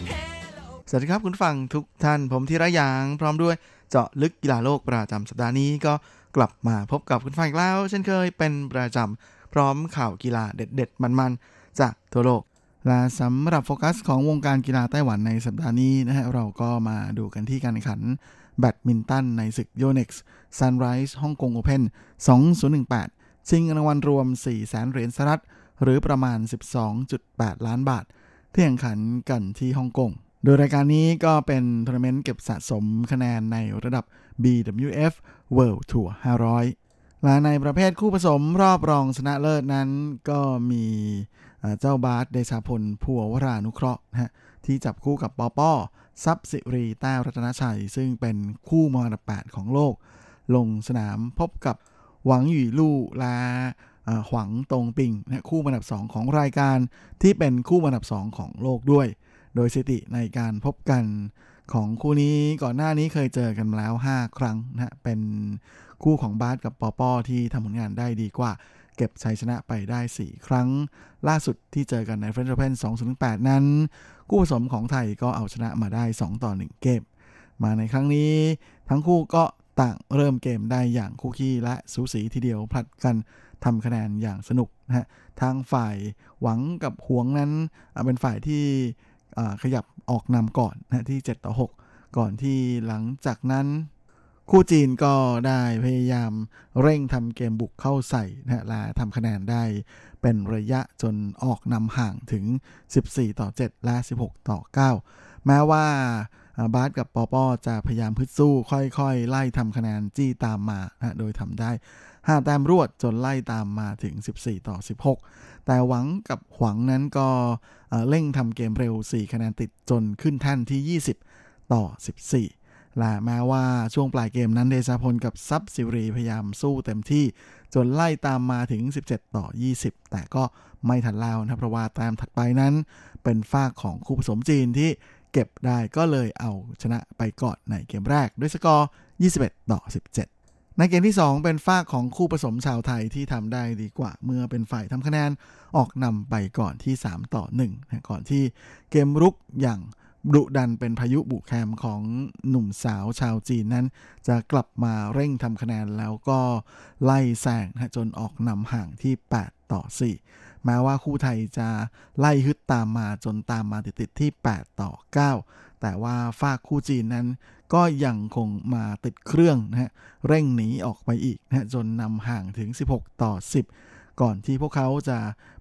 สวัสดีครับคุณฟังทุกท่านผมธีระยางพร้อมด้วยเจาะลึกกีฬาโลกประจำสัปดาห์นี้ก็กลับมาพบกับคุณฟังอีกแล้ว เช่นเคยเป็นประจำพร้อมข่าวกีฬาเด็ดๆ มันๆ จากทั่วโลก และสำหรับโฟกัสของวงการกีฬาไต้หวันในสัปดาห์นี้นะฮะเราก็มาดูกันที่การแข่งขันแบดมินตันในศึก Yonex Sunrise Hong Kong Open 2018 ชิงรางวัลรวม 4 0 0แสนเหรียญสหรัฐหรือประมาณ 12.8 ล้านบาทที่แข่งขันกันที่ฮ่องกง โดยรายการนี้ก็เป็นทัวร์นาเมนต์เก็บสะสมคะแนนในระดับ BWF World Tour 500 และในประเภทคู่ผสมรอบรองชนะเลิศนั้น ก็มีเจ้าบาสเดชาพลพัววรานุเคราะห์นะฮะที่จับคู่กับปอป้อทรัพย์สิรีแต้รัตนชัย ซึ่งเป็นคู่มืออันดับ8ของโลก ลงสนามพบกับหวังหยี่ลู่และหวงตงผิงนะคู่อันดับ2ของรายการที่เป็นคู่อันดับ2ของโลกด้วย โดยสถิติในการพบกันของคู่นี้ก่อนหน้านี้เคยเจอกันมาแล้ว 5 ครั้งนะเป็นคู่ของบาสกับปอป้อที่ทำผลงานได้ดีกว่า เก็บชัยชนะไปได้ 4 ครั้ง ล่าสุดที่เจอกันใน French Open 2008 นั้น คู่ผสมของไทยก็เอาชนะมาได้ 2 ต่อ 1 เกม มาในครั้งนี้ ทั้งคู่ก็ต่างเริ่มเกมได้อย่างคู่ขี้และสูสีทีเดียวผลัดกันทำคะแนนอย่างสนุกนะฮะทางฝ่ายหวังกับหวงนั้นเป็นฝ่ายที่ ขยับออกนำก่อนนะที่ 7 ต่อ 6 ก่อนที่หลังจากนั้น คู่จีนก็ได้พยายามเร่งทำเกมบุกเข้าใส่นะและทำคะแนนได้เป็นระยะจนออกนำห่างถึง 14 ต่อ 7 และ 16 ต่อ 9 แม้ว่า บาสกับปอปอจะพยายามพึดสู้ ค่อยๆ ไล่ทำคะแนนจี้ตามมานะโดยทำได้ 5 แต้มรวดจนไล่ตามมาถึง 14 ต่อ 16 แต่หวังกับหวังนั้นก็เร่งทำเกมเร็ว 4 คะแนนติดจนขึ้นแท่นที่ 20 ต่อ 14 และแม้ว่าช่วงปลายเกมนั้นเดชาพลกับซับซิรีพยายามสู้เต็มที่ จนไล่ตามมาถึง 17 ต่อ 20 แต่ก็ไม่ทันแล้วนะเพราะว่าแต้มถัดไปนั้น เป็นฝากของคู่ผสมจีนที่ เก็บได้ก็เลยเอาชนะไปก่อนในเกมแรกด้วยสกอร์ 21 ต่อ 17 ในเกมที่ 2 เป็นฝ้าของคู่ผสมชาวไทยที่ทำได้ดีกว่าเมื่อเป็นฝ่ายทำคะแนนออกนำไปก่อนที่ 3 ต่อ1นะก่อนที่เกมรุกอย่างดุดันเป็นพายุบุกแคมของหนุ่มสาวชาวจีนนั้น จะกลับมาเร่งทำคะแนนแล้วก็ไล่แซงจนออกนำห่างที่ 8 ต่อ 4 แม้ว่าคู่ไทยจะไล่ฮึดตามมาจนตามมาติดๆที่ 8 ต่อ 9 แต่ว่าฝากคู่จีนนั้น ก็ยังคงมาติดเครื่องนะฮะเร่งหนีออกไปอีกนะจนนำห่างถึง 16 ต่อ 10 ก่อนที่พวกเขาจะ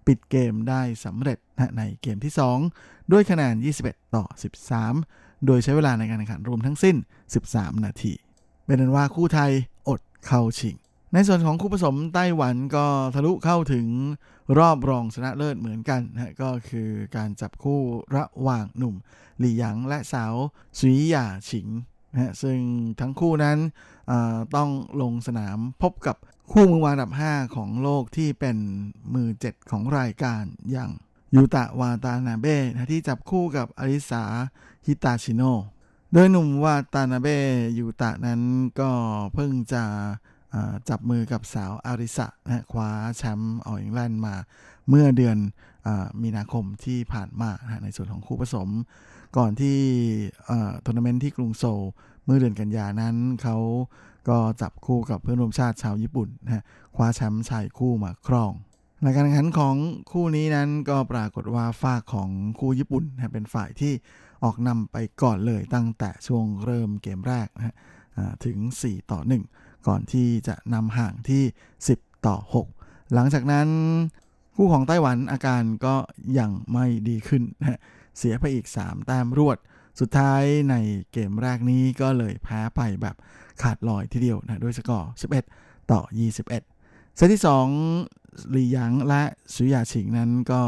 ปิดเกมได้สำเร็จนะในเกมที่ 2 ด้วยคะแนน 21 ต่อ 13 โดยใช้เวลาในการแข่งขันรวมทั้งสิ้น 13 นาที เป็นนั้นว่าคู่ไทยอดเข้าชิง ในส่วนของคู่ผสมไต้หวันก็ทะลุเข้าถึงรอบรองชนะเลิศเหมือนกันนะก็คือการจับคู่ระหว่างหนุ่ม หลี่หยางและสาวสุยหย่าฉิงนะซึ่งทั้งคู่นั้นต้องลงสนามพบกับคู่มือวางอันดับ 5 ของโลกที่เป็นมือ 7 ของรายการอย่างยูตะวาตานาเบะที่จับคู่กับอาริสะฮิงาชิโนะโดยหนุ่มวาตานาเบะยูตะนั้นก็เพิ่งจะ จับมือกับสาวอาริสะนะคว้าแชมป์อ All England มาเมื่อเดือนมีนาคมที่ผ่านมานะในส่วนของคู่ผสม ก่อนที่ทัวร์นาเมนต์ที่กรุงโซลเมื่อเดือนกันยานั้นเขาก็จับคู่กับเพื่อนร่วมชาติชาวญี่ปุ่นนะคว้าแชมป์ชายคู่มาครองในการแข่งขันของคู่นี้นั้นก็ปรากฏว่าฝ้าของคู่ญี่ปุ่นนะเป็นฝ่ายที่ออกนำไปก่อนเลยตั้งแต่ช่วงเริ่มเกมแรกนะถึง 4 ต่อ 1 ก่อนที่จะนำห่างที่ 10 ต่อ 6 หลังจากนั้น คู่ของไต้หวันอาการก็ยังไม่ดีขึ้นนะเสียไปอีก 3 แต้มรวด สุดท้ายในเกมแรกนี้ก็เลยแพ้ไปแบบขาดลอยทีเดียวนะด้วยสกอร์ 11 ต่อ 21 เซตที่ 2 หลี่หยางและสุยาชิงนั้นก็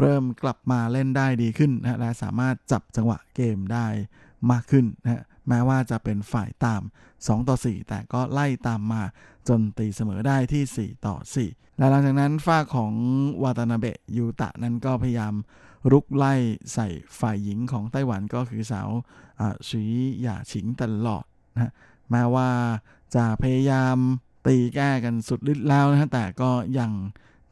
เริ่มกลับมาเล่นได้ดีขึ้นนะและสามารถจับจังหวะเกมได้มากขึ้นนะ แม้ว่าจะเป็นฝ่ายตาม 2 ต่อ 4 แต่ก็ไล่ตามมาจนตีเสมอได้ที่ 4 ต่อ 4 และหลังจากนั้นฝ้าของวาตานาเบะยูตะนั้นก็พยายามรุกไล่ใส่ฝ่ายหญิงของไต้หวันก็คือสาวสุยหยาชิงตลอดนะแม้ว่าจะพยายามตีแก้กันสุดฤทธิ์แล้วนะแต่ก็ยัง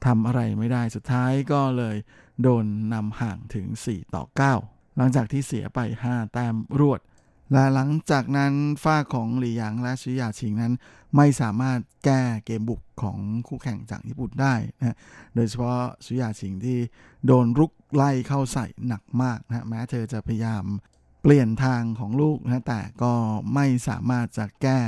ทำอะไรไม่ได้สุดท้ายก็เลยโดนนำห่างถึง 4 ต่อ 9 หลังจากที่เสียไป 5 แต้มรวด และหลังจากนั้นฝ้าของหลี่หยางและชิยาชิงนั้น ไม่สามารถแก้เกมบุกของคู่แข่งจากญี่ปุ่นได้นะโดยเฉพาะชิยาชิงที่โดนรุกไล่เข้าใส่หนักมากนะแม้เธอจะพยายามเปลี่ยนทางของลูกนะแต่ก็ไม่สามารถจะแก้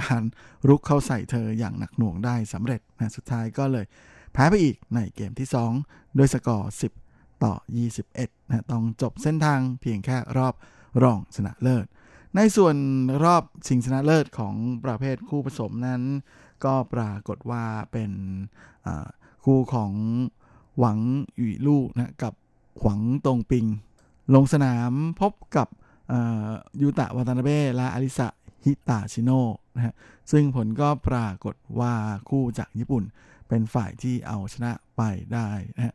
การรุกเข้าใส่เธออย่างหนักหน่วงได้สำเร็จนะสุดท้ายก็เลยแพ้ไปอีกในเกมที่2โดยสกอร์ 10 ต่อ 21นะต้องจบเส้นทางเพียงแค่รอบ รองชนะเลิศ ในส่วนรอบชิงชนะเลิศของประเภทคู่ผสมนั้น ก็ปรากฏว่าเป็นคู่ของหวังหยุยลู่นะกับหวังตงปิง ลงสนามพบกับยูตะวาตานาเบะและอลิสะฮิตาชิโนะนะฮะซึ่งผลก็ปรากฏว่าคู่จากญี่ปุ่นเป็นฝ่ายที่เอาชนะไปได้นะฮะ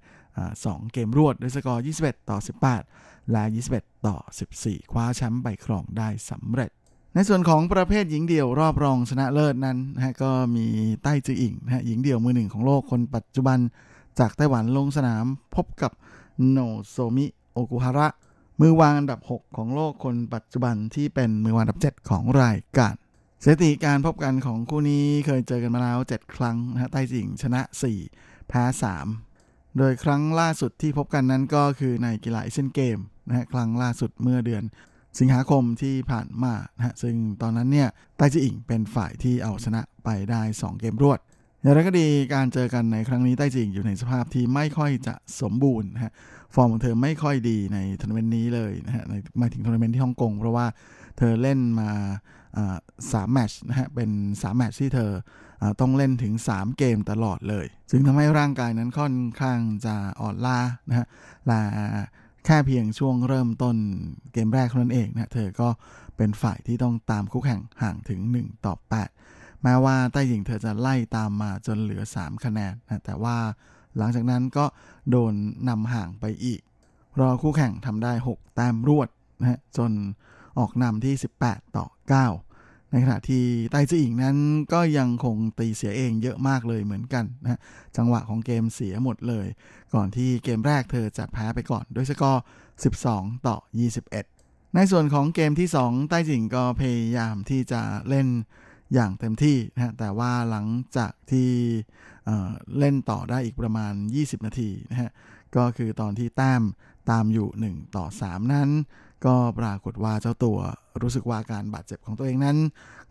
สองเกมรวดด้วยสกอร์ 21 ต่อ 18 และ 21 ต่อ 14 คว้าแชมป์ใบครองได้สำเร็จ ในส่วนของประเภทหญิงเดี่ยวรอบรองชนะเลิศนั้นนะฮะก็มีใต้จืออิงนะฮะหญิงเดี่ยวมือหนึ่งของโลกคนปัจจุบันจากไต้หวันลงสนามพบกับโนโซมิโอกุฮาระ มือวางอันดับ 6 ของโลกคนปัจจุบันที่เป็นมือวางอันดับ 7 ของรายการสถิติการพบกันของคู่นี้เคยเจอกันมาแล้ว 7 ครั้งนะฮะไต้จิงชนะ 4 แพ้ 3 โดยครั้งล่าสุดที่พบกันนั้นก็คือในกีฬาเอเชียนเกมส์นะฮะครั้งล่าสุดเมื่อเดือนสิงหาคมที่ผ่านมานะฮะซึ่งตอนนั้นเนี่ยไต้จื่ออิงเป็นฝ่ายที่เอาชนะไปได้ 2 เกมรวด อย่างไรก็ดีการเจอกันในครั้งนี้ไต้จื่ออิงอยู่ในสภาพที่ไม่ค่อยจะสมบูรณ์นะฮะฟอร์มของเธอไม่ค่อยดีในทัวร์นาเมนต์นี้เลยนะฮะมาถึงทัวร์นาเมนต์ที่ฮ่องกงเพราะว่าเธอเล่นมาสามแมชนะฮะเป็นสามแมชที่เธอ ต้องเล่นถึง 3 เกมตลอดเลยจึงทำให้ร่างกายนั้นค่อนข้างจะอ่อนล้านะฮะและแค่เพียงช่วงเริ่มต้นเกมแรกเท่านั้นเองนะเธอก็เป็นฝ่ายที่ต้องตามคู่แข่งห่างถึง 1 ต่อ 8 แม้ว่าใต้หญิงเธอจะไล่ตามมาจนเหลือ 3 คะแนนนะแต่ว่าหลังจากนั้นก็โดนนำห่างไปอีก รอคู่แข่งทำได้ 6 แต้มรวดนะฮะจนออกนำที่ 18 ต่อ 9 ในขณะที่ไต้จืออิงนั้นก็ยังคงตีเสียเองเยอะมากเลยเหมือนกันนะจังหวะของเกมเสียหมดเลย ก่อนที่เกมแรกเธอจะแพ้ไปก่อนด้วยสกอร์ 12 ต่อ 21 ในส่วนของเกมที่ 2 ไต้จิงก็พยายามที่จะเล่นอย่างเต็มที่นะแต่ว่าหลังจากที่เล่นต่อได้อีกประมาณ 20 นาทีนะฮะก็คือตอนที่แต้มตามอยู่ 1 ต่อ 3 นั้น ก็ปรากฏว่าเจ้าตัวรู้สึกว่าการบาดเจ็บของตัวเองนั้น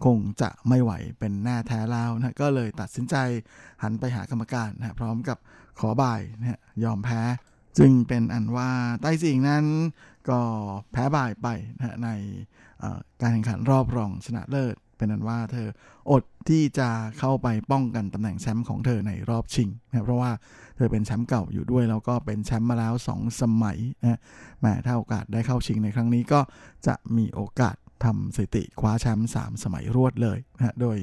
คงจะไม่ไหวเป็นหน้าแท้แล้วนะก็เลยตัดสินใจหันไปหากรรมการนะพร้อมกับขอบายนะยอมแพ้ จึงเป็นอันว่าไต้สิงนั้นก็แพ้บ่ายไปนะในการแข่งขันรอบรองชนะเลิศ เป็นนั้นว่าเธออดที่จะเข้าไปป้องกันตำแหน่งแชมป์ของเธอในรอบชิงนะเพราะว่าเธอเป็นแชมป์เก่าอยู่ด้วย แล้วก็เป็นแชมป์มาแล้ว 2 สมัยนะแม้ถ้าโอกาสได้เข้าชิงในครั้งนี้ก็จะมีโอกาสทำสถิติคว้าแชมป์3สมัยรวดเลยนะโดย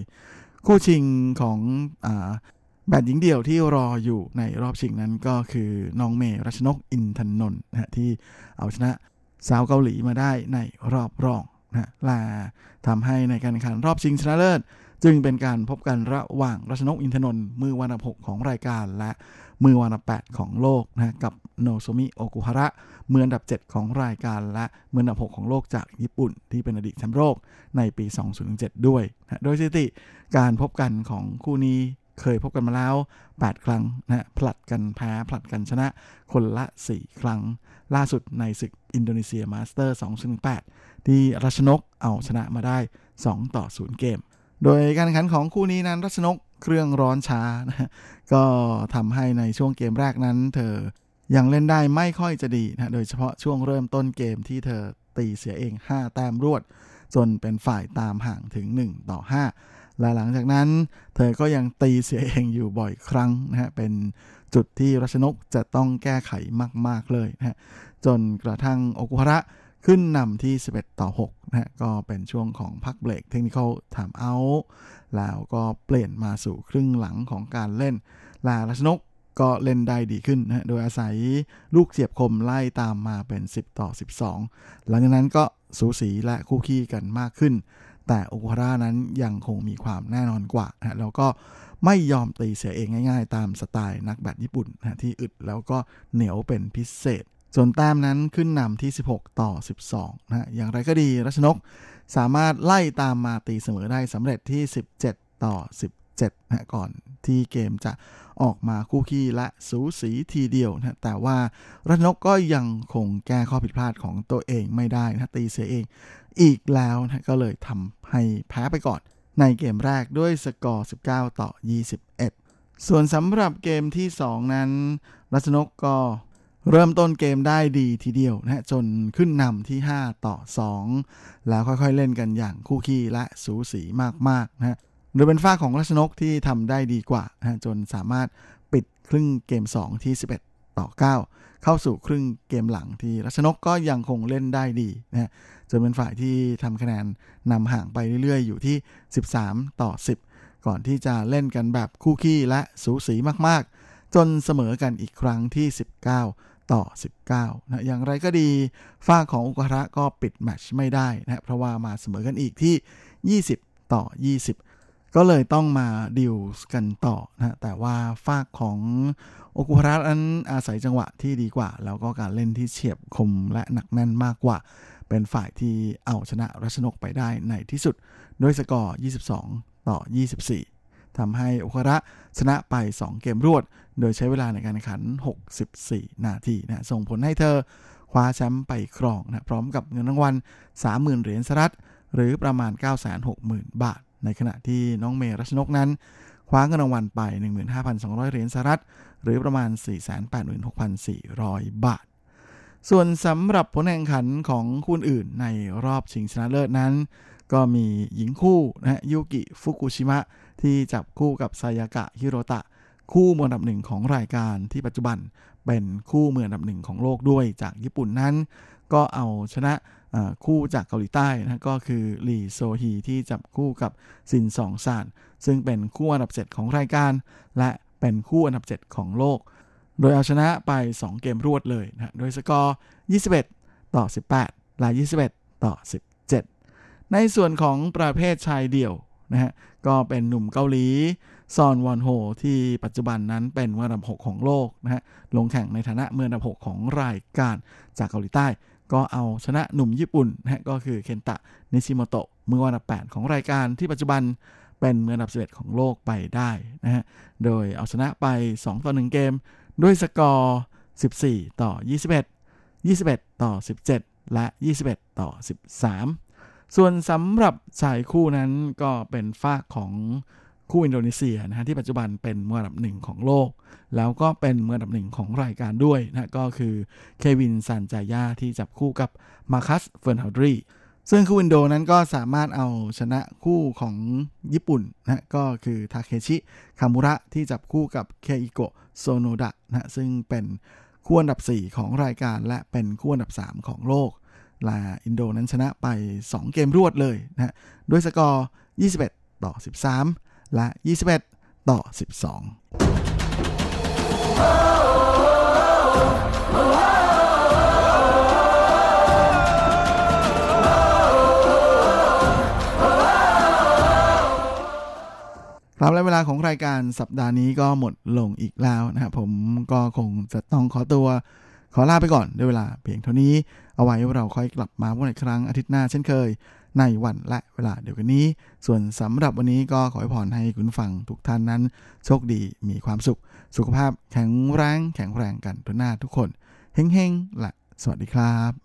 คู่ชิงของอแบดหญิงเดี่ยวที่รออยู่ในรอบชิงนั้นก็คือน้องเมรัชนกอินทนนท์นะที่เอาชนะสาวเกาหลีมาได้ในรอบรอง นะละทำให้ในการแข่งขันรอบชิงชนะเลิศ จึงเป็นการพบกันระหว่างรัชนกอินทนนท์มือวางอันดับ6ของรายการ และมืออันดับ8ของโลกนะกับโนโซมิโอกุฮาระมืออันดับ 7 ของรายการและมืออันดับ 6 ของโลกจากญี่ปุ่น ที่เป็นอดีตแชมป์โลกในปี 2007 ด้วยนะโดยสถิติการพบกันของคู่นี้ เคยพบกันมาแล้ว 8 ครั้งนะผลัดกันแพ้ผลัดกันชนะคนละ 4 ครั้ง ล่าสุดในศึกอินโดนีเซียมาสเตอร์ 2 0 8ที่รัชนกเอาชนะมาได้ 2 ต่อ 0 เกม โดยการแข่งขันของคู่นี้นั้นรัชนกเครื่องร้อนช้านะก็ทำให้ในช่วงเกมแรกนั้น เธอยังเล่นได้ไม่ค่อยจะดีนะโดยเฉพาะช่วงเริ่มต้นเกมที่เธอตีเสียเอง 5 แต้มรวด จนเป็นฝ่ายตามห่างถึง 1 ต่อ 5 และหลังจากนั้น เธอก็ยังตีเสียเองอยู่บ่อยครั้งนะฮะเป็นจุดที่รัชนกจะต้องแก้ไขมาก ๆ เลยนะฮะจนกระทั่งโอกุฮาระขึ้นนำที่ 11 ต่อ6นะฮะก็เป็นช่วงของพักเบรกเทคนิคอลไทม์เอาท์แล้วก็เปลี่ยนมาสู่ครึ่งหลังของการเล่นลารัชนกก็เล่นได้ดีขึ้นนะโดยอาศัยลูกเสียบคมไล่ตามมาเป็น 10 ต่อ 12 หลังจากนั้นก็สูสีและคู่ขี้กันมากขึ้น แต่โอคุฮาร่านั้นยังคงมีความแน่นอนกว่านะแล้วก็ไม่ยอมตีเสียเองง่ายๆ ตามสไตล์นักแบดญี่ปุ่นนะที่อึดแล้วก็เหนียวเป็นพิเศษ ส่วนแต้มนั้นขึ้นนำที่ 16 ต่อ 12นะอย่างไรก็ดีรัชนกสามารถไล่ตามมาตีเสมอได้สำเร็จที่ 17 ต่อ 17นะก่อนที่เกมจะออกมาคู่ขี้และสูสีทีเดียวนะแต่ว่ารัชนกก็ยังคงแก้ข้อผิดพลาดของตัวเองไม่ได้นะตีเสียเอง อีกแล้วนะก็เลยทำให้แพ้ไปก่อน ในเกมแรกด้วยสกอร์ 19 ต่อ 21 ส่วนสำหรับเกมที่ 2 นั้น รัชนกก็เริ่มต้นเกมได้ดีทีเดียวนะจนขึ้นนำที่ 5 ต่อ 2 แล้วค่อยๆเล่นกันอย่างคู่ขี้และสูสีมากๆนะโดยเป็นฝ้าของรัชนกที่ทำได้ดีกว่านะจนสามารถปิดครึ่งเกม 2 ที่ 11 ต่อ 9 เข้าสู่ครึ่งเกมหลังที่รัชนกก็ยังคงเล่นได้ดีนะจนเป็นฝ่ายที่ทำคะแนนนำห่างไปเรื่อยๆ อยู่ที่ 13 ต่อ 10 ก่อนที่จะเล่นกันแบบคู่ขี้และสูสีมากๆ จนเสมอกันอีกครั้งที่ 19 ต่อ 19นะอย่างไรก็ดีฝ้าของอุกระก็ปิดแมตช์ไม่ได้นะเพราะว่ามาเสมอกันอีกที่ 20 ต่อ 20 ก็เลยต้องมาดิวกันต่อนะแต่ว่าฝากของโอกุฮาระนั้นอาศัยจังหวะที่ดีกว่า แล้วก็การเล่นที่เฉียบคมและหนักแน่นมากกว่า เป็นฝ่ายที่เอาชนะรัชนกไปได้ในที่สุด ด้วยสกอร์ 22 ต่อ 24ทำให้โอคุฮาระชนะไป 2 เกมรวด โดยใช้เวลาในการแข่งขัน 64 นาทีนะส่งผลให้เธอคว้าแชมป์ไปครองนะพร้อมกับเงินรางวัล 30,000 เหรียญสหรัฐหรือประมาณ 960,000 บาทในขณะที่น้องเมรัชนกนั้น คว้าเงินรางวัลไป 15,200 เหรียญสหรัฐ หรือประมาณ 486,400 บาท ส่วนสำหรับผลแข่งขันของคู่อื่นในรอบชิงชนะเลิศนั้น ก็มีหญิงคู่นะยุกิฟุกุชิมะ ที่จับคู่กับไซยากะฮิโรตะ คู่มืออันดับหนึ่งของรายการที่ปัจจุบันเป็นคู่มืออันดับหนึ่งของโลกด้วยจากญี่ปุ่นนั้น ก็เอาชนะ คู่จากเกาหลีใต้นะก็คือลีโซฮีที่จับคู่กับซินซองซาน ซึ่งเป็นคู่อันดับเจ็ดของรายการ และเป็นคู่อันดับ 7 ของโลก โดยเอาชนะไป 2 เกมรวดเลยนะโดยสกอร์ 21 ต่อ 18 และ 21 ต่อ 17 ในส่วนของประเภทชายเดี่ยวนะฮะก็เป็นหนุ่มเกาหลีซอนวอนโฮที่ปัจจุบันนั้นเป็นมืออันดับ 6 ของโลกนะฮะลงแข่งในฐานะมืออันดับ 6 ของรายการจากเกาหลีใต้ ก็เอาชนะหนุ่มญี่ปุ่นนะฮะก็คือเคนตะนิชิโมโตะมืออันดับ 8 ของรายการที่ปัจจุบันเป็นมืออันดับ 11 ของโลกไปได้นะฮะ โดยเอาชนะไป 2 ต่อ 1 เกม ด้วยสกอร์ 14 ต่อ 21 21 ต่อ 17 และ 21 ต่อ 13 ส่วนสำหรับชายคู่นั้นก็เป็นฟากของ คู่อินโดนีเซียนะฮะที่ปัจจุบันเป็นมืออันดับหนึ่งของโลก แล้วก็เป็นมืออันดับหนึ่งของรายการด้วยนะก็คือเควินซันจายาที่จับคู่กับมาร์คัสเฟอร์นาลดีซึ่งคู่อินโดนั้นก็สามารถเอาชนะคู่ของญี่ปุ่นนะก็คือทาเคชิคามุระที่จับคู่กับเคอิโกโซโนดะนะซึ่งเป็นคู่อันดับ 4 ของรายการและเป็นคู่อันดับ 3 ของโลกและอินโดนั้นชนะไป 2 เกมรวดเลยนะด้วยสกอร์ 21 ต่อ 13 และ 21 ต่อ 12ครับและเวลาของรายการสัปดาห์นี้ก็หมดลงอีกแล้วนะครับผมก็คงจะต้องขอตัว ขอลาไปก่อนด้วยเวลาเพียงเท่านี้ เอาไว้เราค่อยกลับมาพบกันอีกครั้งอาทิตย์หน้าเช่นเคย ในวันและเวลาเดียวกันนี้ ส่วนสำหรับวันนี้ก็ขอให้พรให้คุณฟังทุกท่านนั้น โชคดีมีความสุข สุขภาพแข็งแรงแข็งแรงกันทุกหน้าทุกคนเฮ้งๆและสวัสดีครับ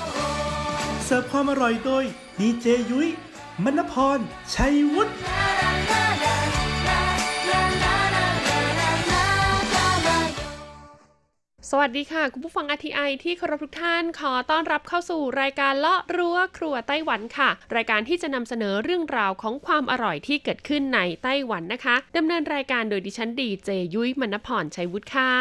สิร์ฟความอร่อยโดยดีเจยุ้ยมณพร ชัยวุฒิสวัสดีค่ะ คุณผู้ฟัง RTI ที่เคารพทุกท่านขอต้อนรับเข้าสู่รายการเลาะรั้วครัวไต้หวันค่ะ รายการที่จะนำเสนอเรื่องราวของความอร่อยที่เกิดขึ้นในไต้หวันนะคะดำเนินรายการโดยดิฉันดีเจยุ้ยมณพรชัยวุฒิค่ะ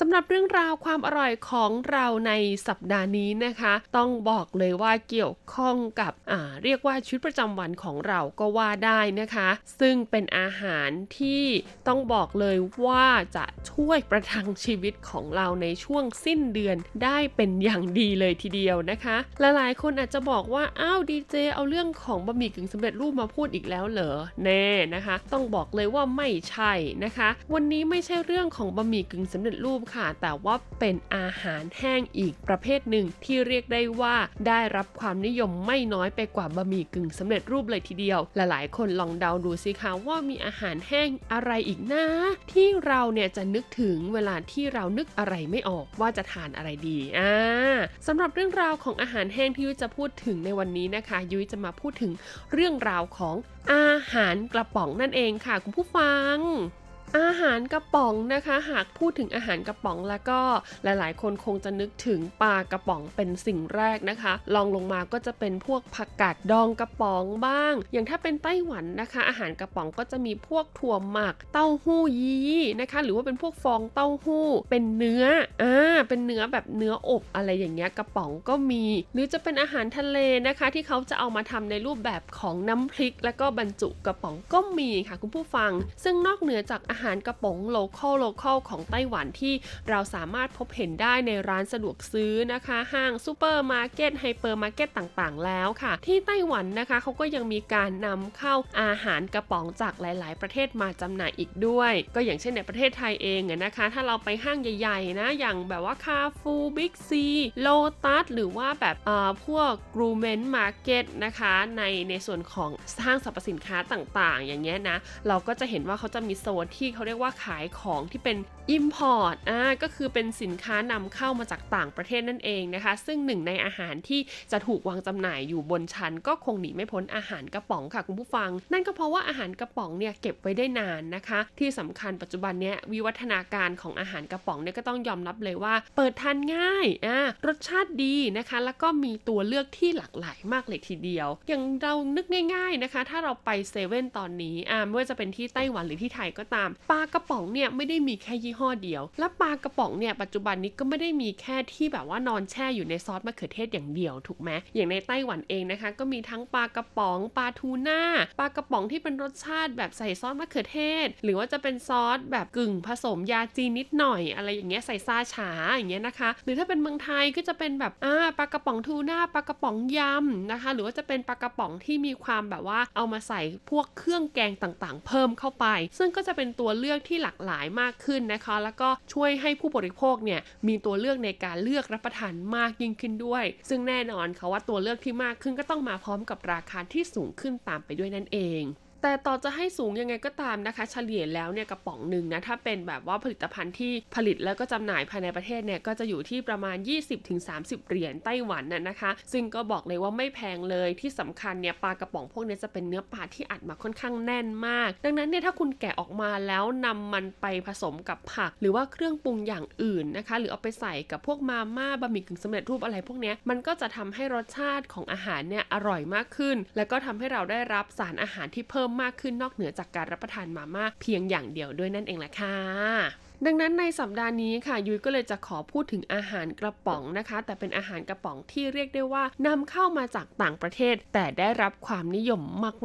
สำหรับเรื่องราวความอร่อยของเราในสัปดาห์นี้นะคะ ต้องบอกเลยว่าเกี่ยวข้องกับอ่าเรียกว่าชีวิตประจำวันของเราก็ว่าได้นะคะ ซึ่งเป็นอาหารที่ต้องบอกเลยว่าจะช่วยประทังชีวิตของเราในช่วงสิ้นเดือนได้เป็นอย่างดีเลยทีเดียวนะคะลหลายๆคนอาจจะบอกว่าอ้าวดีเจเอาเรื่องของบะหมี่กึ่งสำเร็จรูปมาพูดอีกแล้วเหรอแน่นะคะ ต้องบอกเลยว่าไม่ใช่นะคะ วันนี้ไม่ใช่เรื่องของบะหมี่กึ่งสำเร็จรูปค่ะ แต่ว่าเป็นอาหารแห้งอีกประเภทหนึ่งที่เรียกได้ว่าได้รับความนิยมไม่น้อยไปกว่าบะหมี่กึ่งสำเร็จรูปเลยทีเดียว หลายๆ คนลองเดาดูสิคะว่ามีอาหารแห้งอะไรอีกนะ ที่เราเนี่ยจะนึกถึงเวลาที่เรานึกอะไรไม่ออกว่าจะทานอะไรดีอ่าสำหรับเรื่องราวของอาหารแห้งที่ยุ้ยจะพูดถึงในวันนี้นะคะ ยุ้ยจะมาพูดถึงเรื่องราวของอาหารกระป๋องนั่นเองค่ะคุณผู้ฟัง อาหารกระป๋องนะคะ หากพูดถึงอาหารกระป๋องแล้วก็หลายๆ คนคงจะนึกถึงปลากระป๋องเป็นสิ่งแรกนะคะลองลงมาก็จะเป็นพวกผักกาดดองกระป๋องบ้าง อย่างถ้าเป็นไต้หวันนะคะ อาหารกระป๋องก็จะมีพวกถั่วหมักเต้าหู้ยี้นะคะ หรือว่าเป็นพวกฟองเต้าหู้ เป็นเนื้ออ่าเป็นเนื้อแบบเนื้ออบอะไรอย่างเงี้ยกระป๋องก็มี หรือจะเป็นอาหารทะเลนะคะ ที่เขาจะเอามาทำในรูปแบบของน้ำพริก แล้วก็บรรจุกระป๋องก็มีค่ะคุณผู้ฟัง ซึ่งนอกเหนือจากอาาหารกระป๋อง local local ของไต้หวันที่เราสามารถพบเห็นได้ในร้านสะดวกซื้อนะคะ ห้างซูเปอร์มาร์เก็ตไฮเปอร์มาร์เก็ตต่างๆ แล้วค่ะ ที่ไต้หวันนะคะเขาก็ยังมีการนำเข้าอาหารกระป๋องจากหลาย ๆ ประเทศมาจำหน่ายอีกด้วย ก็อย่างเช่นในประเทศไทยเองนะคะ ถ้าเราไปห้างใหญ่ ๆ นะ อย่างแบบว่าคาร์ฟูร์ บิ๊กซีโลตัสหรือว่าแบบเอ่อพวก Gourmet Market นะคะในในส่วนของห้างสรรพสินค้าต่างๆ อย่างเงี้ยนะเราก็จะเห็นว่าเขาจะมีโซนที่เขาเรียกว่าขายของที่เป็น Import อ่าก็คือเป็นสินค้านำเข้ามาจากต่างประเทศนั่นเองนะคะ ซึ่งหนึ่งในอาหารที่จะถูกวางจำหน่ายอยู่บนชั้น ก็คงหนีไม่พ้นอาหารกระป๋องค่ะคุณผู้ฟัง นั่นก็เพราะว่าอาหารกระป๋องเนี่ยเก็บไว้ได้นานนะคะ ที่สำคัญปัจจุบันเนี้ยวิวัฒนาการของอาหารกระป๋องเนี่ยก็ต้องยอมรับเลยว่า เปิดทานง่ายอ่ารสชาติดีนะคะ แล้วก็มีตัวเลือกที่หลากหลายมากเลยทีเดียว อย่างเรานึกง่าย ๆนะคะ ถ้าเราไปเซเว่นตอนนี้อ่าไม่ว่าจะเป็นที่ไต้หวันหรือที่ไทยก็ตามปลากระป๋องเนี่ยไม่ได้มีแค่ยี่ห้อเดียว และปลากระป๋องเนี่ยปัจจุบันนี้ก็ไม่ได้มีแค่ที่แบบว่านอนแช่อยู่ในซอสมะเขือเทศอย่างเดียวถูกไหมอย่างในไต้หวันเองนะคะ ก็มีทั้งปลากระป๋องปลาทูน่าปลากระป๋องที่เป็นรสชาติแบบใส่ซอสมะเขือเทศ หรือว่าจะเป็นซอสแบบกึ่งผสมยาจีนนิดหน่อย อะไรอย่างเงี้ยใส่ซาฉาอย่างเงี้ยนะคะ หรือถ้าเป็นเมืองไทยก็จะเป็นแบบอ่าปลากระป๋องทูน่าปลากระป๋องยำนะคะ หรือว่าจะเป็นปลากระป๋องที่มีความแบบว่าเอามาใส่พวกเครื่องแกงต่างๆ เพิ่มเข้าไป ซึ่งก็จะเป็นตัววเลือกที่หลากหลายมากขึ้นนะคะ แล้วก็ช่วยให้ผู้บริโภคเนี่ยมีตัวเลือกในการเลือกรับประทานมากยิ่งขึ้นด้วย ซึ่งแน่นอนค่ะว่าตัวเลือกที่มากขึ้นก็ต้องมาพร้อมกับราคาที่สูงขึ้นตามไปด้วยนั่นเอง แต่ต่อจะให้สูงยังไงก็ตามนะคะ เฉลี่ยแล้วเนี่ยกระป๋องหนึ่งนะถ้าเป็นแบบว่าผลิตภัณฑ์ที่ผลิตแล้วก็จำหน่ายภายในประเทศเนี่ยก็จะอยู่ที่ประมาณ 20-30 เหรียญไต้หวันน่ะนะคะ ซึ่งก็บอกเลยว่าไม่แพงเลยที่สำคัญเนี่ยปลากระป๋องพวกนี้จะเป็นเนื้อปลาที่อัดมาค่อนข้างแน่นมาก ดังนั้นเนี่ยถ้าคุณแกะออกมาแล้วนำมันไปผสมกับผัก หรือว่าเครื่องปรุงอย่างอื่นนะคะ หรือเอาไปใส่กับพวกมาม่าบะหมี่กึ่งสำเร็จรูปอะไรพวกนี้มันก็จะทำให้รสชาติของอาหารเนี่ยอร่อยมากขึ้น และก็ทำให้เราได้รับสารอาหารที่เพิ่มมากขึ้นนอกเหนือจากการรับประทานมาม่าเพียงอย่างเดียวด้วยนั่นเองแหละค่ะดังนั้นในสัปดาห์นี้ค่ะยุ้ยก็เลยจะขอพูดถึงอาหารกระป๋องนะคะ แต่เป็นอาหารกระป๋องที่เรียกได้ว่านำเข้ามาจากต่างประเทศ แต่ได้รับความนิยม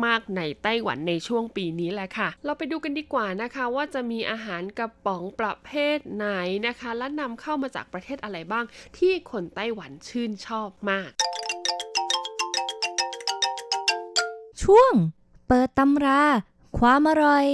มาก ๆ ในไต้หวันในช่วงปีนี้แหละค่ะ เราไปดูกันดีกว่านะคะ ว่าจะมีอาหารกระป๋องประเภทไหนนะคะ และนำเข้ามาจากประเทศอะไรบ้าง ที่คนไต้หวันชื่นชอบมาก ช่วง เปิดตำรา ความอร่อย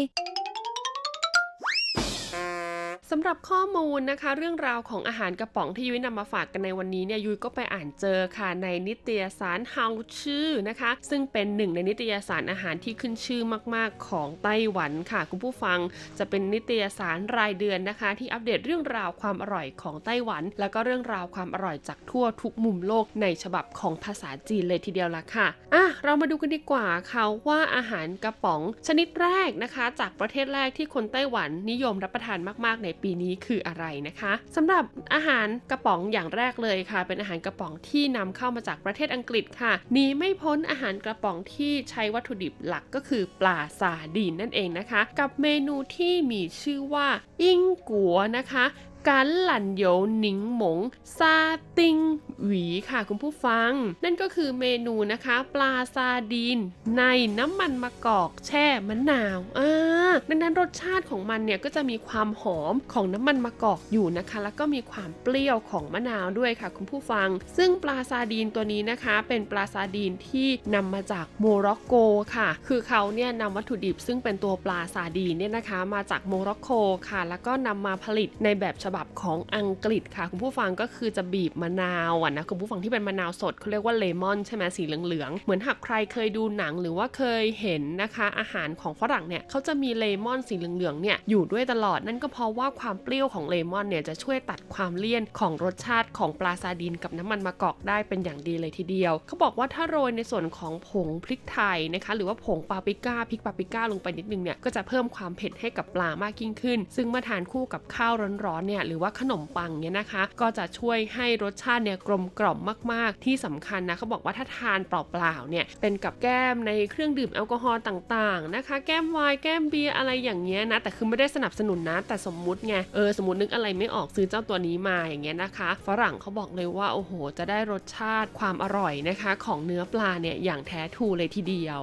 สำหรับข้อมูลนะคะ เรื่องราวของอาหารกระป๋องที่ยุ้ยนำมาฝากกันในวันนี้เนี่ยยุ้ยก็ไปอ่านเจอค่ะในนิตยสารเฮาชื่อนะคะ ซึ่งเป็นหนึ่งในนิตยสารอาหารที่ขึ้นชื่อมากๆ ของไต้หวันค่ะ คุณผู้ฟังจะเป็นนิตยสารรายเดือนนะคะ ที่อัปเดตเรื่องราวความอร่อยของไต้หวัน แล้วก็เรื่องราวความอร่อยจากทั่วทุกมุมโลกในฉบับของภาษาจีนเลยทีเดียวละค่ะอะเรามาดูกันดีกว่าค่ะว่าอาหารกระป๋องชนิดแรกนะคะ จากประเทศแรกที่คนไต้หวันนิยมรับประทานมากๆในปีนี้คืออะไรนะคะสำหรับอาหารกระป๋องอย่างแรกเลยค่ะ เป็นอาหารกระป๋องที่นำเข้ามาจากประเทศอังกฤษค่ะหนีไม่พ้นอาหารกระป๋องที่ใช้วัตถุดิบหลักก็คือปลาซาดีนนั่นเองนะคะ กับเมนูที่มีชื่อว่าอิงกัวนะคะ การหลั่นโยหนิงหมง沙丁魚ค่ะคุณผู้ฟัง นั่นก็คือเมนูนะคะ ปลาซาร์ดีน ในน้ำมันมะกอกแช่มะนาวอ่าดังนั้นรสชาติของมันเนี่ยก็จะมีความหอมของน้ำมันมะกอกอยู่นะคะ แล้วก็มีความเปรี้ยวของมะนาวด้วยค่ะ คุณผู้ฟัง ซึ่งปลาซาร์ดีนตัวนี้นะคะ เป็นปลาซาร์ดีนที่นำมาจากโมร็อกโกค่ะ คือเขาเนี่ยนำวัตถุดิบซึ่งเป็นตัวปลาซาร์ดีนเนี่ยนะคะ มาจากโมร็อกโกค่ะ แล้วก็นำมาผลิตในแบบฉบับของอังกฤษค่ะ คุณผู้ฟังก็คือจะบีบมะนาวอะนะคุณผู้ฟังที่เป็นมะนาวสดเขาเรียกว่าเลมอนใช่ไหมสีเหลืองๆเหมือนหากใครเคยดูหนังหรือว่าเคยเห็นนะคะ อาหารของฝรั่งเนี่ยเขาจะมีเลมอนสีเหลืองๆเนี่ยอยู่ด้วยตลอดนั่นก็เพราะว่าความเปรี้ยวของเลมอนเนี่ยจะช่วยตัดความเลี่ยนของรสชาติของปลาซาดินกับน้ำมันมะกอกได้เป็นอย่างดีเลยทีเดียวเขาบอกว่าถ้าโรยในส่วนของผงพริกไทยนะคะ หรือว่าผงปาปริก้าพริกปาปริก้าลงไปนิดนึงเนี่ยก็จะเพิ่มความเผ็ดให้กับปลามากยิ่งขึ้น ซึ่งเมื่อทานคู่กับข้าวร้อนๆเนี่ยหรือว่าขนมปังเนี่ยนะคะ ก็จะช่วยให้รสชาติเนี่ยกลมกล่อมมาก ๆ ที่สำคัญนะเขาบอกว่าถ้าทานเปล่าๆเนี่ยเป็นกับแก้มในเครื่องดื่มแอลกอฮอล์ต่างๆนะคะ แก้มไวน์แก้มเบียร์อะไรอย่างเงี้ยนะแต่คือไม่ได้สนับสนุนนะแต่สมมุติไงเออสมมตินึกอะไรไม่ออกซื้อเจ้าตัวนี้มาอย่างเงี้ยนะคะ ฝรั่งเขาบอกเลยว่าโอ้โห จะได้รสชาติความอร่อยนะคะ ของเนื้อปลาเนี่ยอย่างแท้ทูเลยทีเดียว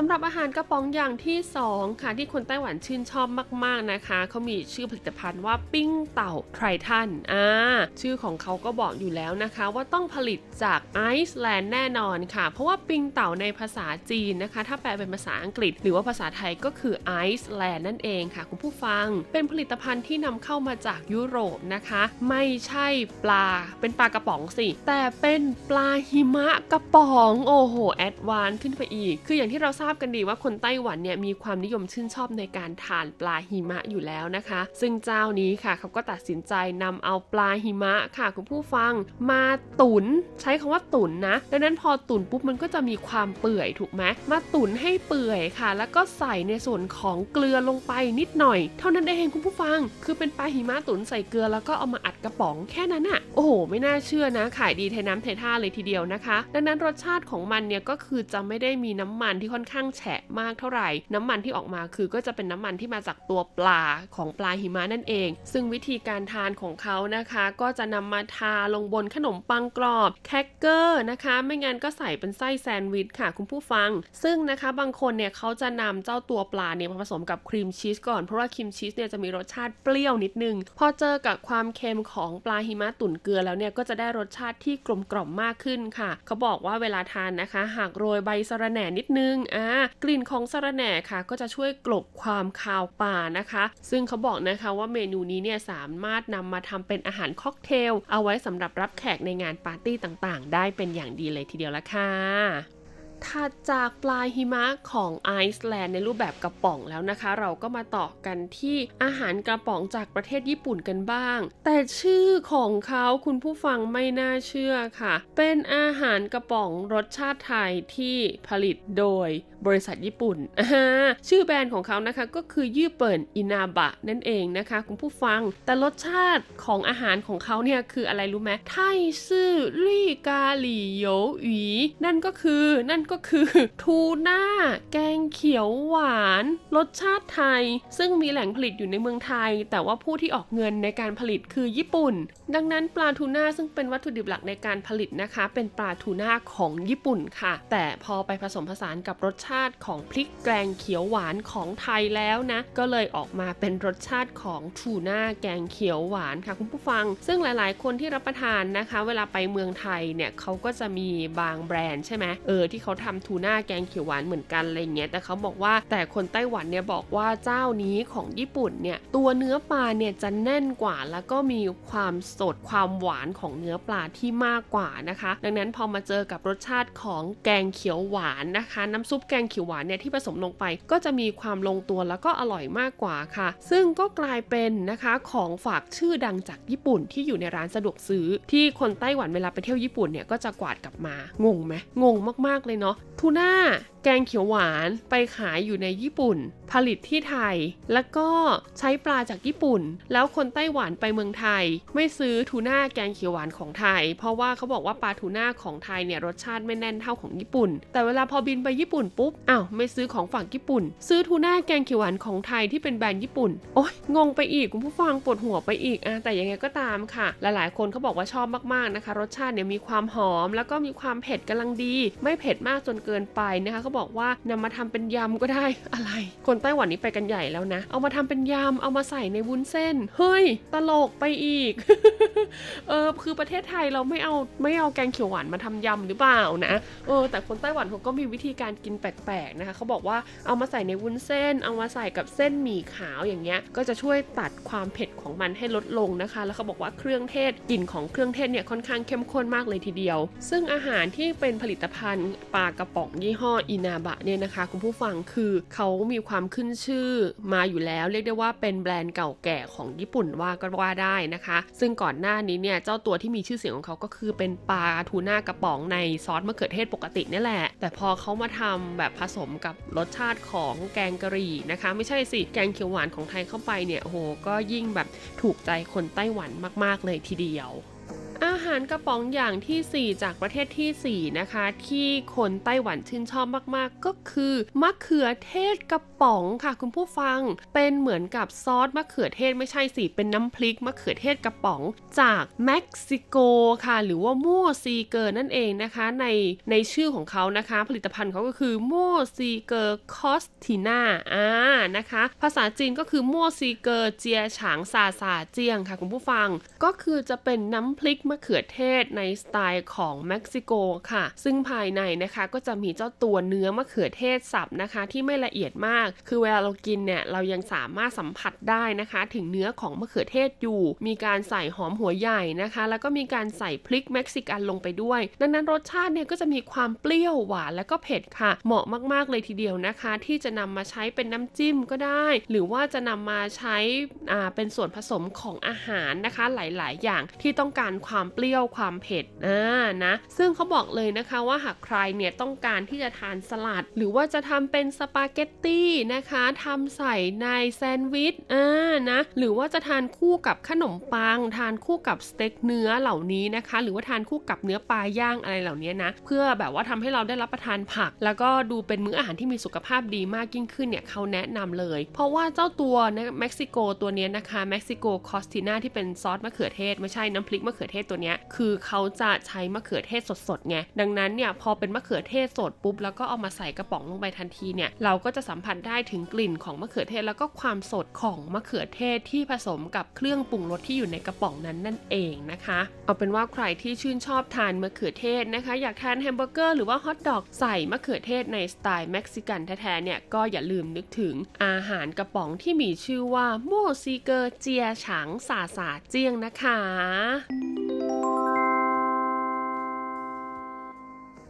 สำหรับอาหารกระป๋องอย่างที่ 2 ค่ะ ที่คนไต้หวันชื่นชอบมาก ๆนะคะ เขามีชื่อผลิตภัณฑ์ว่า冰島 ไทรทันอ่าชื่อของเขาก็บอกอยู่แล้วนะคะ ว่าต้องผลิตจากไอซ์แลนด์แน่นอนค่ะ เพราะว่า冰島ในภาษาจีนนะคะ ถ้าแปลเป็นภาษาอังกฤษ หรือว่าภาษาไทยก็คือไอซ์แลนด์นั่นเองค่ะ คุณผู้ฟัง เป็นผลิตภัณฑ์ที่นำเข้ามาจากยุโรปนะคะ ไม่ใช่ปลาเป็นปลากระป๋องสิ แต่เป็นปลาหิมะกระป๋องโอ้โห advance ขึ้นไปอีก คืออย่างที่เราทราบกันดีว่าคนไต้หวันเนี่ยมีความนิยมชื่นชอบในการทานปลาหิมะอยู่แล้วนะคะ ซึ่งเจ้านี้ค่ะเขาก็ตัดสินใจนำเอาปลาหิมะค่ะคุณผู้ฟังมาตุน ใช้คำว่าตุนนะ ดังนั้นพอตุนปุ๊บมันก็จะมีความเปื่อยถูกไหมมาตุนให้เปื่อยค่ะ แล้วก็ใส่ในส่วนของเกลือลงไปนิดหน่อย เท่านั้นเองคุณผู้ฟัง คือเป็นปลาหิมะตุนใส่เกลือแล้วก็เอามาอัดกระป๋องแค่นั้นอะโอ้โห ไม่น่าเชื่อนะ ขายดีเทน้ำเทท่าเลยทีเดียวนะคะ ดังนั้นรสชาติของมันเนี่ยก็คือจะไม่ได้มีน้ำมันที่ค่อนข้างแฉะมากเท่าไหร่ น้ำมันที่ออกมาคือก็จะเป็นน้ำมันที่มาจากตัวปลาของปลาหิมะนั่นเอง ซึ่งวิธีการทานของเขานะคะ ก็จะนำมาทาลงบนขนมปังกรอบแครกเกอร์นะคะ ไม่งั้นก็ใส่เป็นไส้แซนด์วิชค่ะคุณผู้ฟัง ซึ่งนะคะบางคนเนี่ยเขาจะนำเจ้าตัวปลาเนี่ยมาผสมกับครีมชีสก่อนเพราะว่าครีมชีสเนี่ยจะมีรสชาติเปรี้ยวนิดนึง พอเจอกับความเค็มของปลาหิมะตุ๋นเกลือแล้วเนี่ยก็จะได้รสชาติที่กลมกล่อมมากขึ้นค่ะ เขาบอกว่าเวลาทานนะคะ หากโรยใบสะระแหน่นิดนึงอ่ากลิ่นของสะระแหน่ค่ะ ก็จะช่วยกลบความคาวป่านะคะ ซึ่งเขาบอกนะคะว่าเมนูนี้เนี่ยสามารถนำมาทำเป็นอาหารค็อกเทล เอาไว้สำหรับรับแขกในงานปาร์ตี้ต่างๆ ได้เป็นอย่างดีเลยทีเดียวละค่ะ ถัดจากปลายหิมะของไอซ์แลนด์ในรูปแบบกระป๋องแล้วนะคะ เราก็มาต่อกันที่อาหารกระป๋องจากประเทศญี่ปุ่นกันบ้าง แต่ชื่อของเขาคุณผู้ฟังไม่น่าเชื่อค่ะ เป็นอาหารกระป๋องรสชาติไทยที่ผลิตโดยบริษัทญี่ปุ่น ชื่อแบรนด์ของเขานะคะก็คือยี่เปิลอินาบะนั่นเองนะคะ คุณผู้ฟัง แต่รสชาติของอาหารของเขาเนี่ยคืออะไรรู้ไหม泰式綠咖哩鮪魚นั่นก็คือนั่นก็คือ ทูน่า แกงเขียวหวาน รสชาติไทย ซึ่งมีแหล่งผลิตอยู่ในเมืองไทย แต่ว่าผู้ที่ออกเงินในการผลิตคือญี่ปุ่น ดังนั้นปลาทูน่าซึ่งเป็นวัตถุดิบหลักในการผลิตนะคะ เป็นปลาทูน่าของญี่ปุ่นค่ะ แต่พอไปผสมผสานกับรสชาติของพริกแกงเขียวหวานของไทยแล้วนะ ก็เลยออกมาเป็นรสชาติของทูน่าแกงเขียวหวานค่ะคุณผู้ฟัง ซึ่งหลายๆ คนที่รับประทานนะคะ เวลาไปเมืองไทยเนี่ยเขาก็จะมีบางแบรนด์ใช่ไหมเออที่เขาทำทูน่าแกงเขียวหวานเหมือนกันอะไรเงี้ยแต่เขาบอกว่าแต่คนไต้หวันเนี่ยบอกว่าเจ้านี้ของญี่ปุ่นเนี่ยตัวเนื้อปลาเนี่ยจะแน่นกว่า แล้วก็มีความสดความหวานของเนื้อปลาที่มากกว่านะคะ ดังนั้นพอมาเจอกับรสชาติของแกงเขียวหวานนะคะ น้ำซุปแกงเขียวหวานเนี่ยที่ผสมลงไป ก็จะมีความลงตัวแล้วก็อร่อยมากกว่าค่ะ ซึ่งก็กลายเป็นนะคะของฝากชื่อดังจากญี่ปุ่นที่อยู่ในร้านสะดวกซื้อ ที่คนไต้หวันเวลาไปเที่ยวญี่ปุ่นเนี่ยก็จะกวาดกลับมางงไหมงงมากๆเลยเนาะทูน่าแกงเขียวหวานไปขายอยู่ในญี่ปุ่น ผลิตที่ไทย แล้วก็ใช้ปลาจากญี่ปุ่น แล้วคนไต้หวันไปเมืองไทย ไม่ซื้อทูน่าแกงเขียวหวานของไทย เพราะว่าเขาบอกว่าปลาทูน่าของไทยเนี่ยรสชาติไม่แน่นเท่าของญี่ปุ่น แต่เวลาพอบินไปญี่ปุ่นปุ๊บอ้าวไม่ซื้อของฝั่งญี่ปุ่น ซื้อทูน่าแกงเขียวหวานของไทยที่เป็นแบรนด์ญี่ปุ่นโอ๊ยงงไปอีกคุณผู้ฟังปวดหัวไปอีกอะแต่ยังไงก็ตามค่ะ หลายๆ คนเขาบอกว่าชอบมากๆนะคะ รสชาติเนี่ยมีความหอม แล้วก็มีความเผ็ดกำลังดี ไม่เผ็ดมากจนเกินไปนะคะเขาบอกว่านำมาทำเป็นยำก็ได้อะไร คนไต้หวันนี้ไปกันใหญ่แล้วนะ เอามาทำเป็นยำเอามาใส่ในวุ้นเส้น เฮ้ย ตลกไปอีก เออคือประเทศไทยเราไม่เอาไม่เอาแกงเขียวหวานมาทำยำหรือเปล่านะ เออ แต่คนไต้หวันเขาก็มีวิธีการกินแปลกๆนะคะเขาบอกว่าเอามาใส่ในวุ้นเส้น เอามาใส่กับเส้นหมี่ขาวอย่างเงี้ย ก็จะช่วยตัดความเผ็ดของมันให้ลดลงนะคะ แล้วเขาบอกว่าเครื่องเทศกลิ่นของเครื่องเทศเนี่ยค่อนข้างเข้มข้นมากเลยทีเดียว ซึ่งอาหารที่เป็นผลิตภัณฑ์ปลากระป๋องยี่ห้ออินาบะเนี่ยนะคะ คุณผู้ฟังคือเขามีความขึ้นชื่อมาอยู่แล้ว เรียกได้ว่าเป็นแบรนด์เก่าแก่ของญี่ปุ่นว่าก็ว่าได้นะคะ ซึ่งก่อนหน้านี้เนี่ยเจ้าตัวที่มีชื่อเสียงของเขาก็คือเป็นปลาทูน่ากระป๋องในซอสมะเขือเทศปกตินี่แหละ แต่พอเขามาทำแบบผสมกับรสชาติของแกงกะหรี่นะคะ ไม่ใช่สิแกงเขียวหวานของไทยเข้าไปเนี่ยโอ้โหก็ยิ่งแบบถูกใจคนไต้หวันมาก ๆ เลยทีเดียว อาหารกระป๋องอย่างทีสี่4 จากประเทศทีสี่ 4 นะคะ ที่คนไต้หวันชื่นชอบมากๆ ก็คือมะเขือเทศกระป๋องค่ะ คุณผู้ฟังเป็นเหมือนกับซอสมะเขือเทศไม่ใช่สิเป็นน้ำพริกมะเขือเทศกระป๋องจากเม็กซิโกค่ะ หรือว่า墨西哥นั่นเองนะคะ ในในชื่อของเขานะคะ ผลิตภัณฑ์เขาก็คือ墨西哥 คอสติน่าอ่านะคะ ภาษาจีนก็คือ墨西哥家常莎莎醬ค่ะ คุณผู้ฟังก็คือจะเป็นน้ำพริกมะเขือเทศในสไตล์ของเม็กซิโกค่ะ ซึ่งภายในนะคะก็จะมีเจ้าตัวเนื้อมะเขือเทศสับนะคะ ที่ไม่ละเอียดมาก คือเวลาเรากินเนี่ยเรายังสามารถสัมผัสได้นะคะ ถึงเนื้อของมะเขือเทศอยู่ มีการใส่หอมหัวใหญ่นะคะ แล้วก็มีการใส่พริกเม็กซิกันลงไปด้วย ดังนั้นรสชาติเนี่ยก็จะมีความเปรี้ยวหวานและก็เผ็ดค่ะ เหมาะมากๆเลยทีเดียวนะคะ ที่จะนำมาใช้เป็นน้ำจิ้มก็ได้ หรือว่าจะนำมาใช้เป็นส่วนผสมของอาหารนะคะหลาย ๆ อย่างที่ต้องการความเปรี้ยวรี้ยวความเผ็ดอ่านะซึ่งเขาบอกเลยนะคะว่าหากใครเนี่ยต้องการที่จะทานสลัด หรือว่าจะทำเป็นสปาเกตตี้นะคะทำใส่ในแซนด์วิชอ่านะหรือว่าจะทานคู่กับขนมปัง ทานคู่กับสเต็กเนื้อเหล่านี้นะคะ หรือว่าทานคู่กับเนื้อปลาย่างอะไรเหล่านี้นะเพื่อแบบว่าทำให้เราได้รับประทานผัก แล้วก็ดูเป็นมื้ออาหารที่มีสุขภาพดีมากยิ่งขึ้นเนี่ยเขาแนะนำเลย เพราะว่าเจ้าตัวเม็กซิโกตัวนี้นะคะเม็กซิโกคอสติน่าที่เป็นซอสมะเขือเทศไม่ใช่น้ำพริกมะเขือเทศตัวเนี้ยคือเขาจะใช้มะเขือเทศสดๆไงดังนั้นเนี่ยพอเป็นมะเขือเทศสดปุ๊บแล้วก็เอามาใส่กระป๋องลงไปทันทีเนี่ยเราก็จะสัมผัสได้ถึงกลิ่นของมะเขือเทศแล้วก็ความสดของมะเขือเทศที่ผสมกับเครื่องปรุงรสที่อยู่ในกระป๋องนั้นนั่นเองนะคะ เอาเป็นว่าใครที่ชื่นชอบทานมะเขือเทศนะคะ อยากทานแฮมเบอร์เกอร์หรือว่าฮอทดอกใส่มะเขือเทศในสไตล์เม็กซิกันแท้ๆเนี่ยก็อย่าลืมนึกถึงอาหารกระป๋องที่มีชื่อว่า墨西哥家常莎莎醬นะคะ Música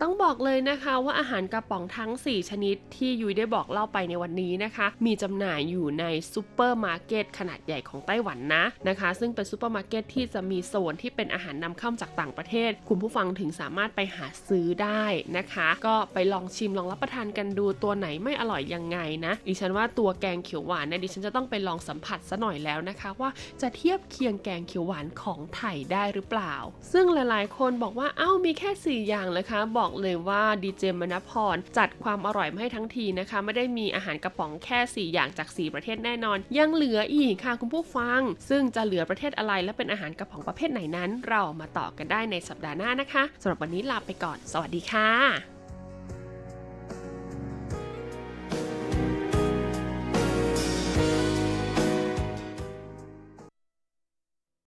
ต้องบอกเลยนะคะว่าอาหารกระป๋องทั้ง 4 ชนิดที่ยุ้ยได้บอกเล่าไปในวันนี้นะคะ มีจำหน่ายอยู่ในซูเปอร์มาร์เก็ตขนาดใหญ่ของไต้หวันนะนะคะ ซึ่งเป็นซูเปอร์มาร์เก็ตที่จะมีโซนที่เป็นอาหารนำเข้าจากต่างประเทศ คุณผู้ฟังถึงสามารถไปหาซื้อได้นะคะ ก็ไปลองชิมลองรับประทานกันดูตัวไหนไม่อร่อยยังไงนะดิฉันว่าตัวแกงเขียวหวานเนี่ยดิฉันจะต้องไปลองสัมผัสซะหน่อยแล้วนะคะ ว่าจะเทียบเคียงแกงเขียวหวานของไทยได้หรือเปล่า ซึ่งหลายๆ คนบอกว่าเอ้ามีแค่ 4 อย่างเลยคะบอกบอกเลยว่าดีเจมณพรจัดความอร่อยมาให้ทั้งทีนะคะ ไม่ได้มีอาหารกระป๋องแค่ 4 อย่างจาก 4 ประเทศแน่นอน ยังเหลืออีกค่ะคุณผู้ฟัง ซึ่งจะเหลือประเทศอะไรและเป็นอาหารกระป๋องประเภทไหนนั้น เรามาต่อกันได้ในสัปดาห์หน้านะคะสำหรับวันนี้ลาไปก่อน สวัสดีค่ะ